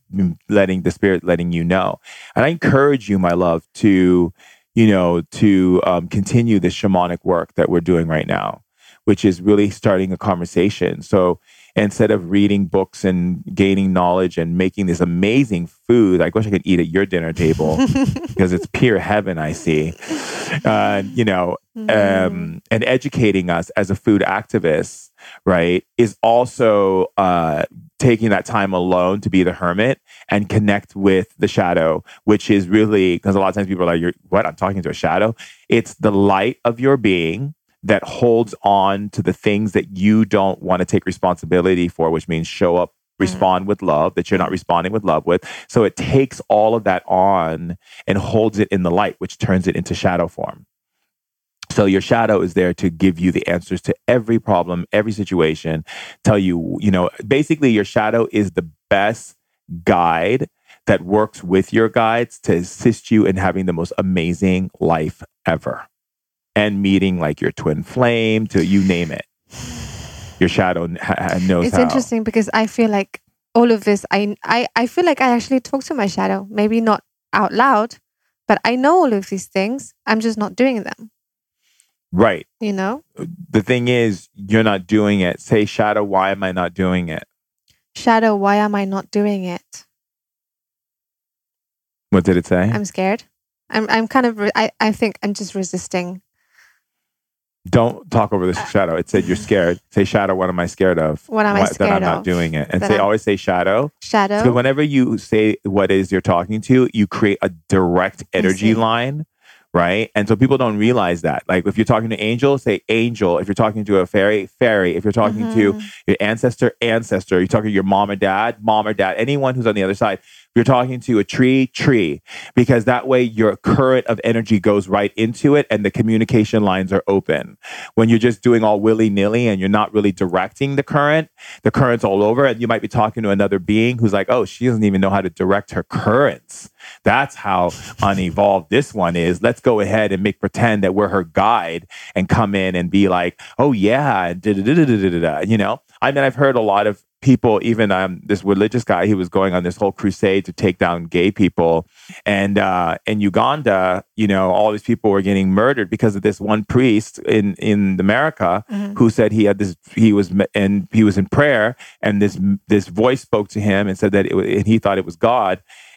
letting the spirit letting you know. And I encourage you, my love, to you know to um, continue this shamanic work that we're doing right now, which is really starting a conversation. So instead of reading books and gaining knowledge and making this amazing food, I wish I could eat at your dinner table because it's pure heaven. I see. Uh, you know, Mm. um, and educating us as a food activist, right, is also uh, taking that time alone to be the hermit and connect with the shadow, which is really because a lot of times people are like, "You're what? I'm talking to a shadow." It's the light of your being that holds on to the things that you don't want to take responsibility for, which means show up. Mm-hmm. Respond with love that you're not responding with love with. So it takes all of that on and holds it in the light, which turns it into shadow form. So your shadow is there to give you the answers to every problem, every situation, tell you, you know, basically your shadow is the best guide that works with your guides to assist you in having the most amazing life ever. And meeting like your twin flame to you name it. Your shadow ha- knows It's how. interesting because I feel like all of this, I, I, I feel like I actually talk to my shadow, maybe not out loud, but I know all of these things. I'm just not doing them, Right. you know? The thing is, you're not doing it. Say, shadow, why am I not doing it? Shadow, why am I not doing it? What did it say? I'm scared. I'm, I'm kind of, re- I, I think I'm just resisting. Don't talk over the shadow. It said you're scared. Say, shadow, what am I scared of? What am I Why- That I'm not of? doing it. And That say, I'm- always say shadow. Shadow. So whenever you say what it is you're talking to, you create a direct energy line, right? And so people don't realize that. Like if you're talking to angel, say angel. If you're talking to a fairy, fairy. If you're talking to Mhm. your ancestor, ancestor. You're talking to your mom or dad, mom or dad. Anyone who's on the other side. You're talking to a tree, tree, because that way your current of energy goes right into it and the communication lines are open. When you're just doing all willy nilly and you're not really directing the current, the current's all over, and you might be talking to another being who's like, oh, she doesn't even know how to direct her currents. That's how unevolved this one is. Let's go ahead and make pretend that we're her guide and come in and be like, oh yeah, and da-da-da-da-da-da-da, you know. I mean, I've heard a lot of people, even um, this religious guy, he was going on this whole crusade to take down gay people, and uh, in Uganda, you know, all these people were getting murdered because of this one priest in in America Mhm. who said he had this he was and he was in prayer and this this voice spoke to him and said that it, and he thought it was God.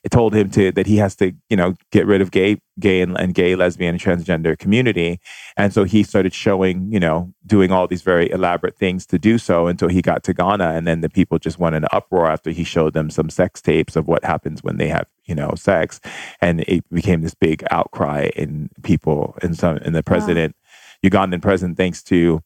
Told him to that he has to you know get rid of gay gay and, and gay lesbian and transgender community, and so he started showing you know doing all these very elaborate things to do so until he got to Ghana. And then the people just went in an uproar after he showed them some sex tapes of what happens when they have you know sex, and it became this big outcry in people and some and the president. Ugandan president, thanks to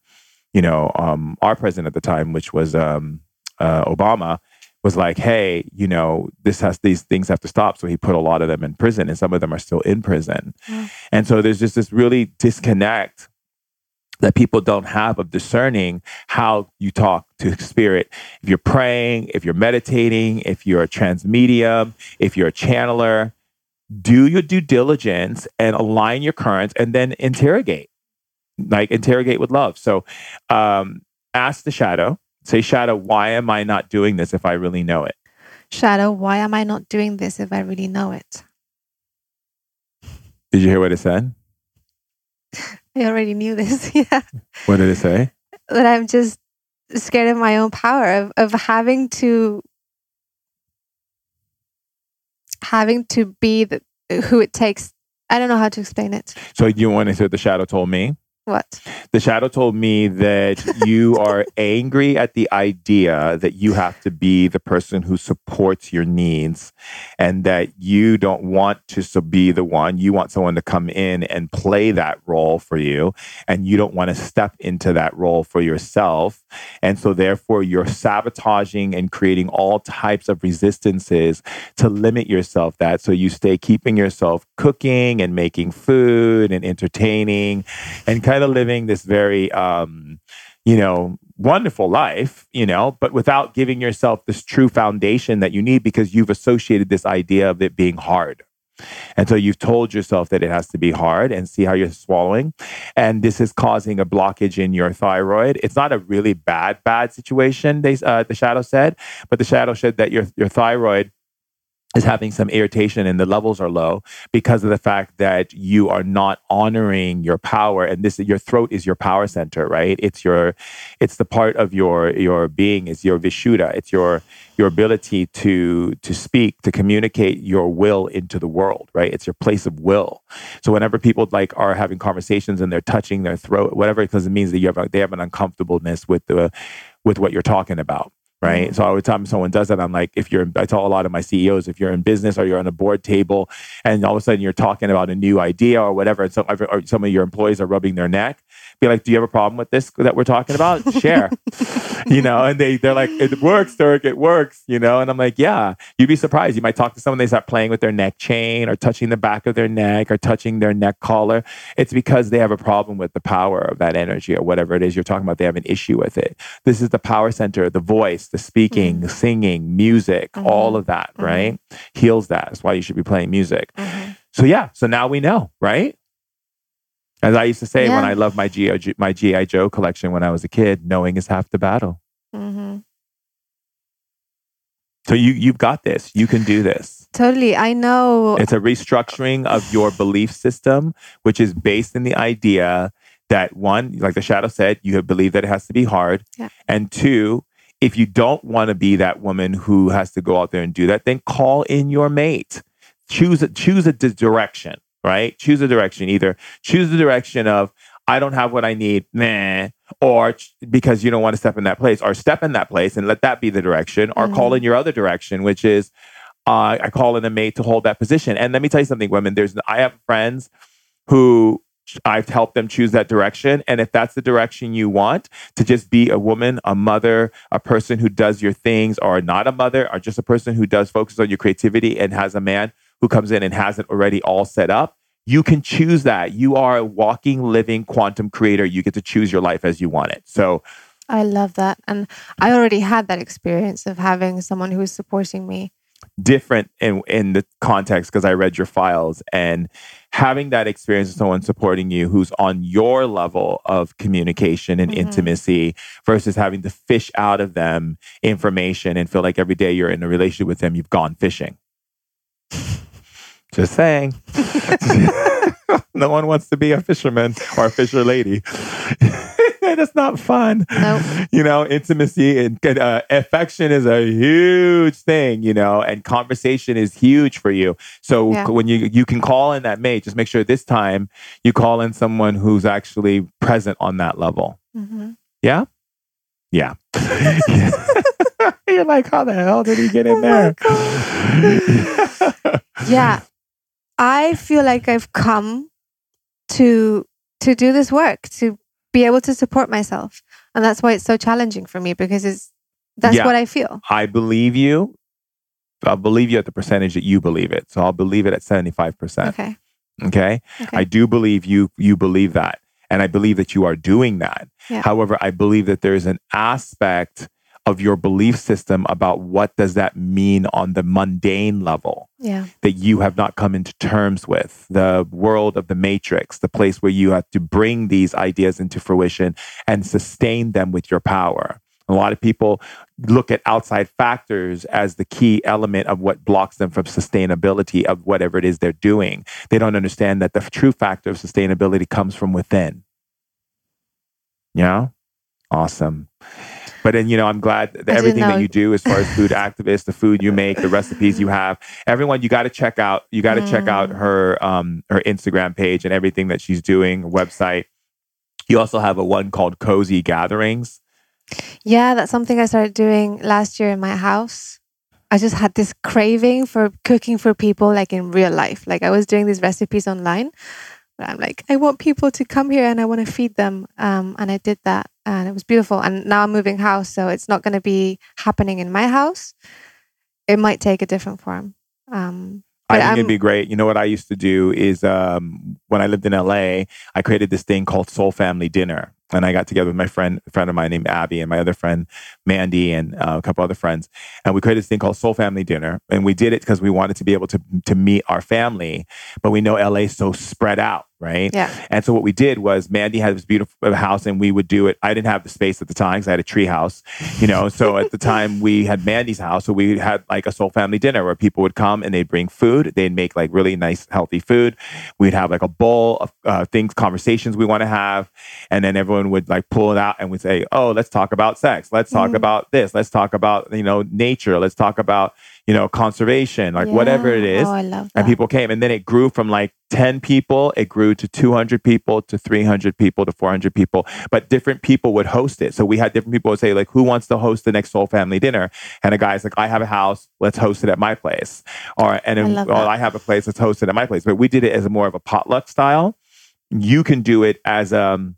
you know, um, our president at the time, which was um, uh, Obama, was like, "Hey, you know, this has these things have to stop." So he put a lot of them in prison, and some of them are still in prison. Wow. And so there's just this really disconnect that people don't have of discerning how you talk to spirit. If you're praying, if you're meditating, if you're a trance medium, if you're a channeler, do your due diligence and align your currents, and then interrogate like interrogate with love. So um, ask the shadow, say, Shadow, why am I not doing this if I really know it? Shadow, why am I not doing this if I really know it? Did you hear what it said? I already knew this. yeah. What did it say? That I'm just scared of my own power, of, of having to having to be the who it takes. I don't know how to explain it. So you want to say what the shadow told me? What? The shadow told me that you are angry at the idea that you have to be the person who supports your needs and that you don't want to be the one. You want someone to come in and play that role for you. And you don't want to step into that role for yourself. And so, therefore, you're sabotaging and creating all types of resistances to limit yourself that. So, you stay keeping yourself cooking and making food and entertaining and kind of living this very, um, you know, wonderful life, you know, but without giving yourself this true foundation that you need because you've associated this idea of it being hard. And so you've told yourself that it has to be hard and see how you're swallowing. And this is causing a blockage in your thyroid. It's not a really bad, bad situation, they, uh, the shadow said, but the shadow said that your, your thyroid is having some irritation and the levels are low because of the fact that you are not honoring your power. And this your throat is your power center right? It's your it's the part of your your being is your vishuddha. It's your your ability to to speak to communicate your will into the world right? It's your place of will. So whenever people like are having conversations and they're touching their throat whatever because it means that you have they have an uncomfortableness with the with what you're talking about right? Mhm. So every time someone does that, I'm like, if you're, I tell a lot of my CEOs, if you're in business or you're on a board table, and all of a sudden you're talking about a new idea or whatever, and some or some of your employees are rubbing their neck, be like, do you have a problem with this that we're talking about? Share, you know, and they they're like, it works, Durek, it works, you know, and I'm like, yeah, you'd be surprised. You might talk to someone, they start playing with their neck chain or touching the back of their neck or touching their neck collar. It's because they have a problem with the power of that energy or whatever it is you're talking about. They have an issue with it. This is the power center, the voice, the speaking, Mhm. singing, music, Mhm. all of that, Mhm. right? Heals that. That's why you should be playing music. Mhm. So yeah, so now we know, right? As I used to say when I loved my GI, my GI Joe collection when I was a kid, knowing is half the battle. Mhm. So you you've got this. You can do this. Totally. I know. It's a restructuring of your belief system, which is based in the idea that one, like the shadow said, you have believed that it has to be hard. Yeah. And two, if you don't want to be that woman who has to go out there and do that, then call in your mate. Choose a, choose a direction, right? Choose a direction. Either choose the direction of I don't have what I need, nah, or because you don't want to step in that place, or step in that place and let that be the direction, or call Mhm. in your other direction, which is uh, I call in a mate to hold that position. And let me tell you something, women. There's I have friends who I've helped them choose that direction. And if that's the direction you want, to just be a woman, a mother, a person who does your things, or not a mother, or just a person who does focus on your creativity and has a man who comes in and has it already all set up, you can choose that. You are a walking, living quantum creator. You get to choose your life as you want it. So I love that. And I already had that experience of having someone who was supporting me. different in in the context because I read your files and having that experience of someone supporting you who's on your level of communication and Mhm. intimacy versus having to fish out of them information and feel like every day you're in a relationship with them, you've gone fishing. Just saying. no one wants to be a fisherman or a fisher lady. That's not fun. Nope. You know, intimacy and uh, affection is a huge thing, you know, and conversation is huge for you. So Yeah. when you you can call in that mate, just make sure this time you call in someone who's actually present on that level. Mhm. Yeah? Yeah. You're like, how the hell did he get in Oh there? Yeah. I feel like I've come to to do this work, to be able to support myself. And that's why it's so challenging for me because it's that's Yeah. what I feel. I believe you. I'll believe you at the percentage that you believe it. So I'll believe it at 75%. Okay. Okay. Okay. I do believe you you believe that. And I believe that you are doing that. Yeah. However, I believe that there's an aspect of your belief system about what does that mean on the mundane level yeah. that you have not come into terms with? The world of the matrix the place where you have to bring these ideas into fruition and sustain them with your power. A lot of people look at outside factors as the key element of what blocks them from sustainability of whatever it is they're doing. They don't understand that the true factor of sustainability comes from within. Yeah? Awesome but then you know i'm glad that everything that you do as far as food activists the food you make the recipes you have everyone you got to check out you got to check out Mm. her um her instagram page and everything that she's doing website you also have a one called cozy gatherings Yeah, that's something I started doing last year in my house. I just had this craving for cooking for people like in real life. Like I was doing these recipes online. But I'm like, I want people to come here and I want to feed them. Um, and I did that and it was beautiful. And now I'm moving house, so it's not going to be happening in my house. It might take a different form. Um, I But think I'm- it'd be great. You know what I used to do is um, when I lived in LA, I created this thing called Soul Family Dinner, and I got together with my friend, a friend of mine named Abby, and my other friend Mandy, and uh, a couple other friends, and we created this thing called Soul Family Dinner, and we did it because we wanted to be able to to meet our family, but we know LA is so spread out, right? yeah. And so what we did was Mandy had this beautiful house and we would do it. I didn't have the space at the time because I had a tree house, you know. so at the time we had Mandy's house. So we had like a soul family dinner where people would come and they'd bring food. They'd make like really nice, healthy food. We'd have like a bowl of uh, things, conversations we want to have. And then everyone would like pull it out and we'd say, oh, let's talk about sex. Let's talk Mhm. about this. Let's talk about, you know, nature. Let's talk about, you know, conservation, like whatever it is. Oh, I love that. and people came and then it grew from like 10 people it grew to 200 people to 300 people to 400 people. But different people would host it. So we had different people would say like who wants to host the next soul family dinner? And a guy's like i have a house let's host it at my place. Or and I then, love oh i have a place let's host it at my place. But we did it as a more of a potluck style. You can do it as um,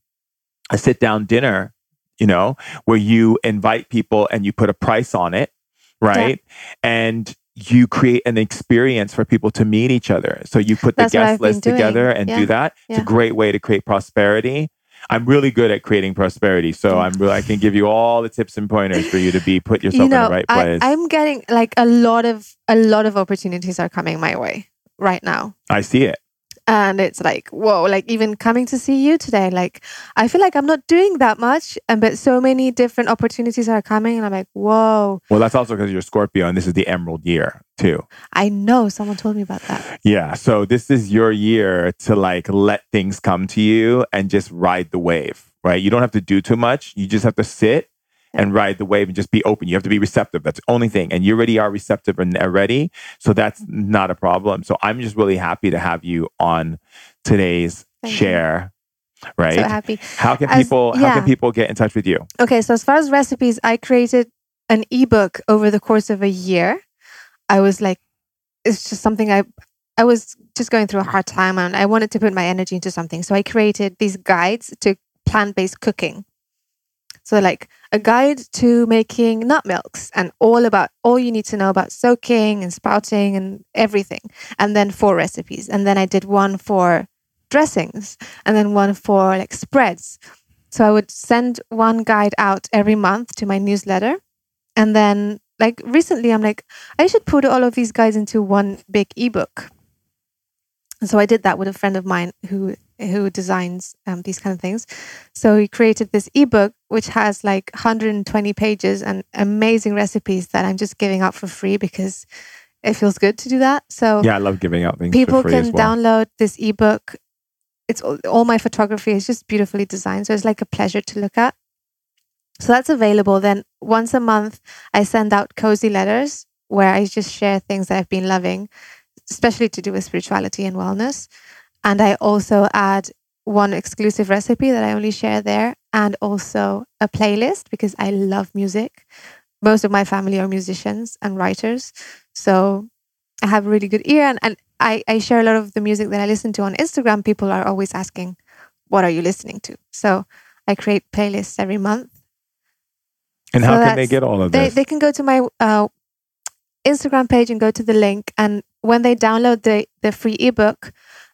a sit down dinner you know where you invite people and you put a price on it right and you create an experience for people to meet each other. So you put the That's guest list together and Yeah. do that. It's a great way to create prosperity. I'm really good at creating prosperity, so I'm really, I can give you all the tips and pointers for you to be put yourself you know, in the right place. I, I'm getting like a lot of a lot of opportunities are coming my way right now. I see it. And it's like whoa like even coming to see you today like i feel like i'm not doing that much and but so many different opportunities are coming and i'm like whoa Well, that's also because you're Scorpio, and this is the Emerald year too. i know someone told me about that Yeah. So this is your year to like let things come to you and just ride the wave, right? You don't have to do too much. You just have to sit and ride the wave and just be open. You have to be receptive. That's the only thing. And you already are receptive and ready. So that's not a problem. So I'm just really happy to have you on today's Thank you. share. Right. so happy how can As- people how can people get in touch with you? okay so as far as recipes i created an ebook over the course of a year i was like it's just something i i was just going through a hard time and i wanted to put my energy into something so i created these guides to plant-based cooking so like a guide to making nut milks and all about all you need to know about soaking and sprouting and everything and then four recipes and then i did one for dressings and then one for like spreads so I would send one guide out every month to my newsletter. And then, like, recently, I'm like, I should put all of these guides into one big ebook. And so I did that with a friend of mine who who designs um, these kind of things. So he created this ebook which has like 120 pages and amazing recipes that I'm just giving out for free because it feels good to do that. So Yeah, I love giving out things people for free can well. download this ebook. It's all, all my photography is just beautifully designed, so it's like a pleasure to look at. So that's available. Then once a month, I send out cozy letters where I just share things that I've been loving, especially to do with spirituality and wellness. And I also add one exclusive recipe that I only share there, and also a playlist because I love music. Most of my family are musicians and writers, so I have a really good ear and, and I, I share a lot of the music that I listen to on Instagram. People are always asking, What are you listening to? So I create playlists every month. and so how can they get all of They, this? they can go to my uh, Instagram page and go to the link. And when they download the, the free ebook,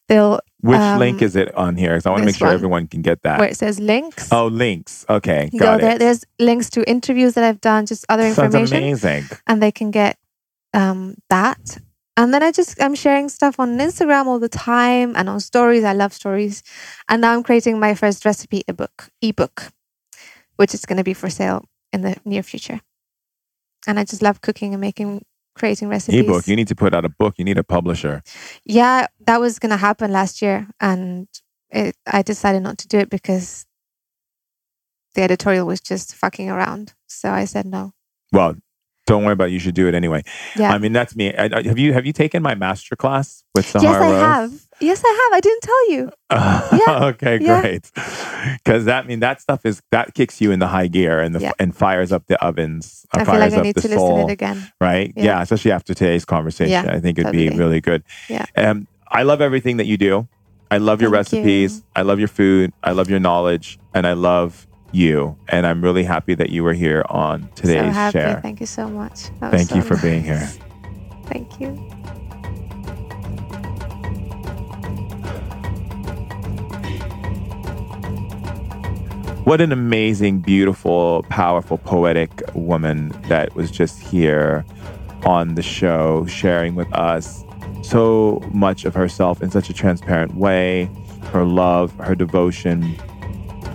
they'll, Which um, link is it on here? Because I want to make sure one. everyone can get that. where it says links, Oh, links. Okay, you got go there. it. There's links to interviews that I've done, just other Sounds information. amazing. and they can get um, that. And then I just I'm sharing stuff on Instagram all the time and on stories. I love stories, and now I'm creating my first recipe ebook ebook, which is going to be for sale in the near future. And I just love cooking and making creating recipes. Ebook. You need to put out a book. You need a publisher. yeah, that was going to happen last year, and it, I decided not to do it because the editorial was just fucking around. So I said no. Well, don't worry about it. You should do it anyway. Yeah. I mean, that's me. I, I- have you have you taken my master class with Sahara yes, I Rose? have. Yes, I have. I didn't tell you. Yeah, okay, great. Because that I mean that stuff is that kicks you in the high gear and the Yeah. and fires up the ovens. uh, I feel like I need to listen to it again. right? Yeah. Yeah. especially after today's conversation. Yeah, I think it'd be really good. Yeah. Um, I love everything that you do. I love your Thank you. recipes. I love your food. I love your knowledge, and I love you. And I'm really happy that you were here on so today's happy. share. Thank you so much. That was Thank you so for being here. Thank you. What an amazing, beautiful, powerful, poetic woman that was just here on the show, sharing with us so much of herself in such a transparent way. Her love, her devotion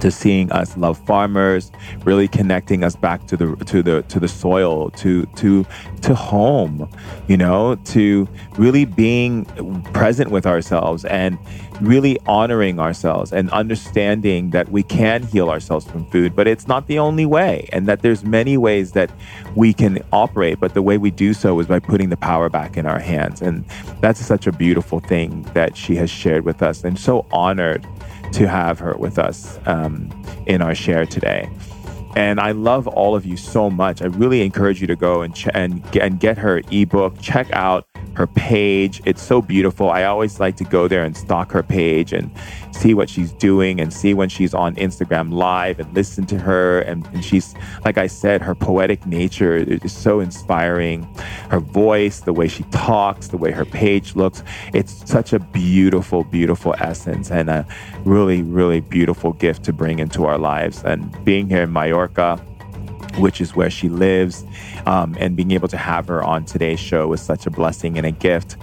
to seeing us love farmers, really connecting us back to the to the to the soil, to to to home, you know, to really being present with ourselves and really honoring ourselves and understanding that we can heal ourselves from food, but it's not the only way and that there's many ways that we can operate, but the way we do so is by putting the power back in our hands. And that's such a beautiful thing that she has shared with us and so honored to have her with us um, in our share today. And I love all of you so much. I really encourage you to go and, ch- and, and get her ebook. Check out her page. It's so beautiful. I always like to go there and stalk her page and see what she's doing and see when she's on Instagram live and listen to her. And, and she's, like I said, her poetic nature is so inspiring. Her voice, the way she talks, the way her page looks, it's such a beautiful, beautiful essence and a really, really beautiful gift to bring into our lives. And being here in Mallorca, which is where she lives. Um, and being able to have her on today's show was such a blessing and a gift.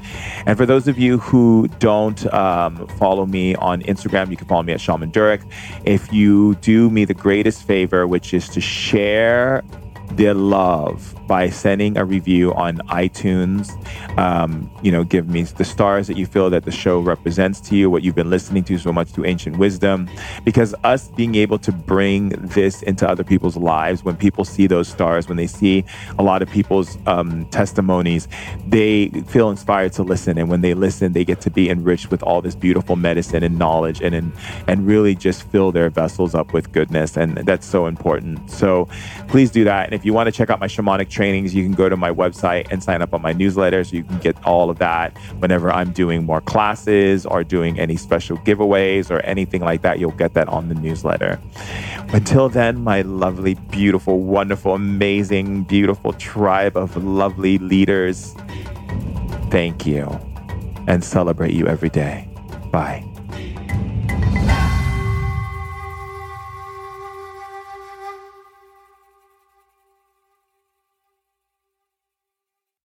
And for those of you who don't um, follow me on Instagram, you can follow me at Shaman Durek. If you do me the greatest favor, which is to share the love by sending a review on iTunes. Um, you know, give me the stars that you feel that the show represents to you, what you've been listening to so much through ancient wisdom. Because us being able to bring this into other people's lives, when people see those stars, when they see a lot of people's um, testimonies, they feel inspired to listen. And when they listen, they get to be enriched with all this beautiful medicine and knowledge and, and, and really just fill their vessels up with goodness. And that's so important. So please do that. And if you want to check out my shamanic trainings, you can go to my website and sign up on my newsletter so you can get all of that whenever I'm doing more classes or doing any special giveaways or anything like that. You'll get that on the newsletter. Until then, my lovely, beautiful, wonderful, amazing, beautiful tribe of lovely leaders, thank you and celebrate you every day. Bye.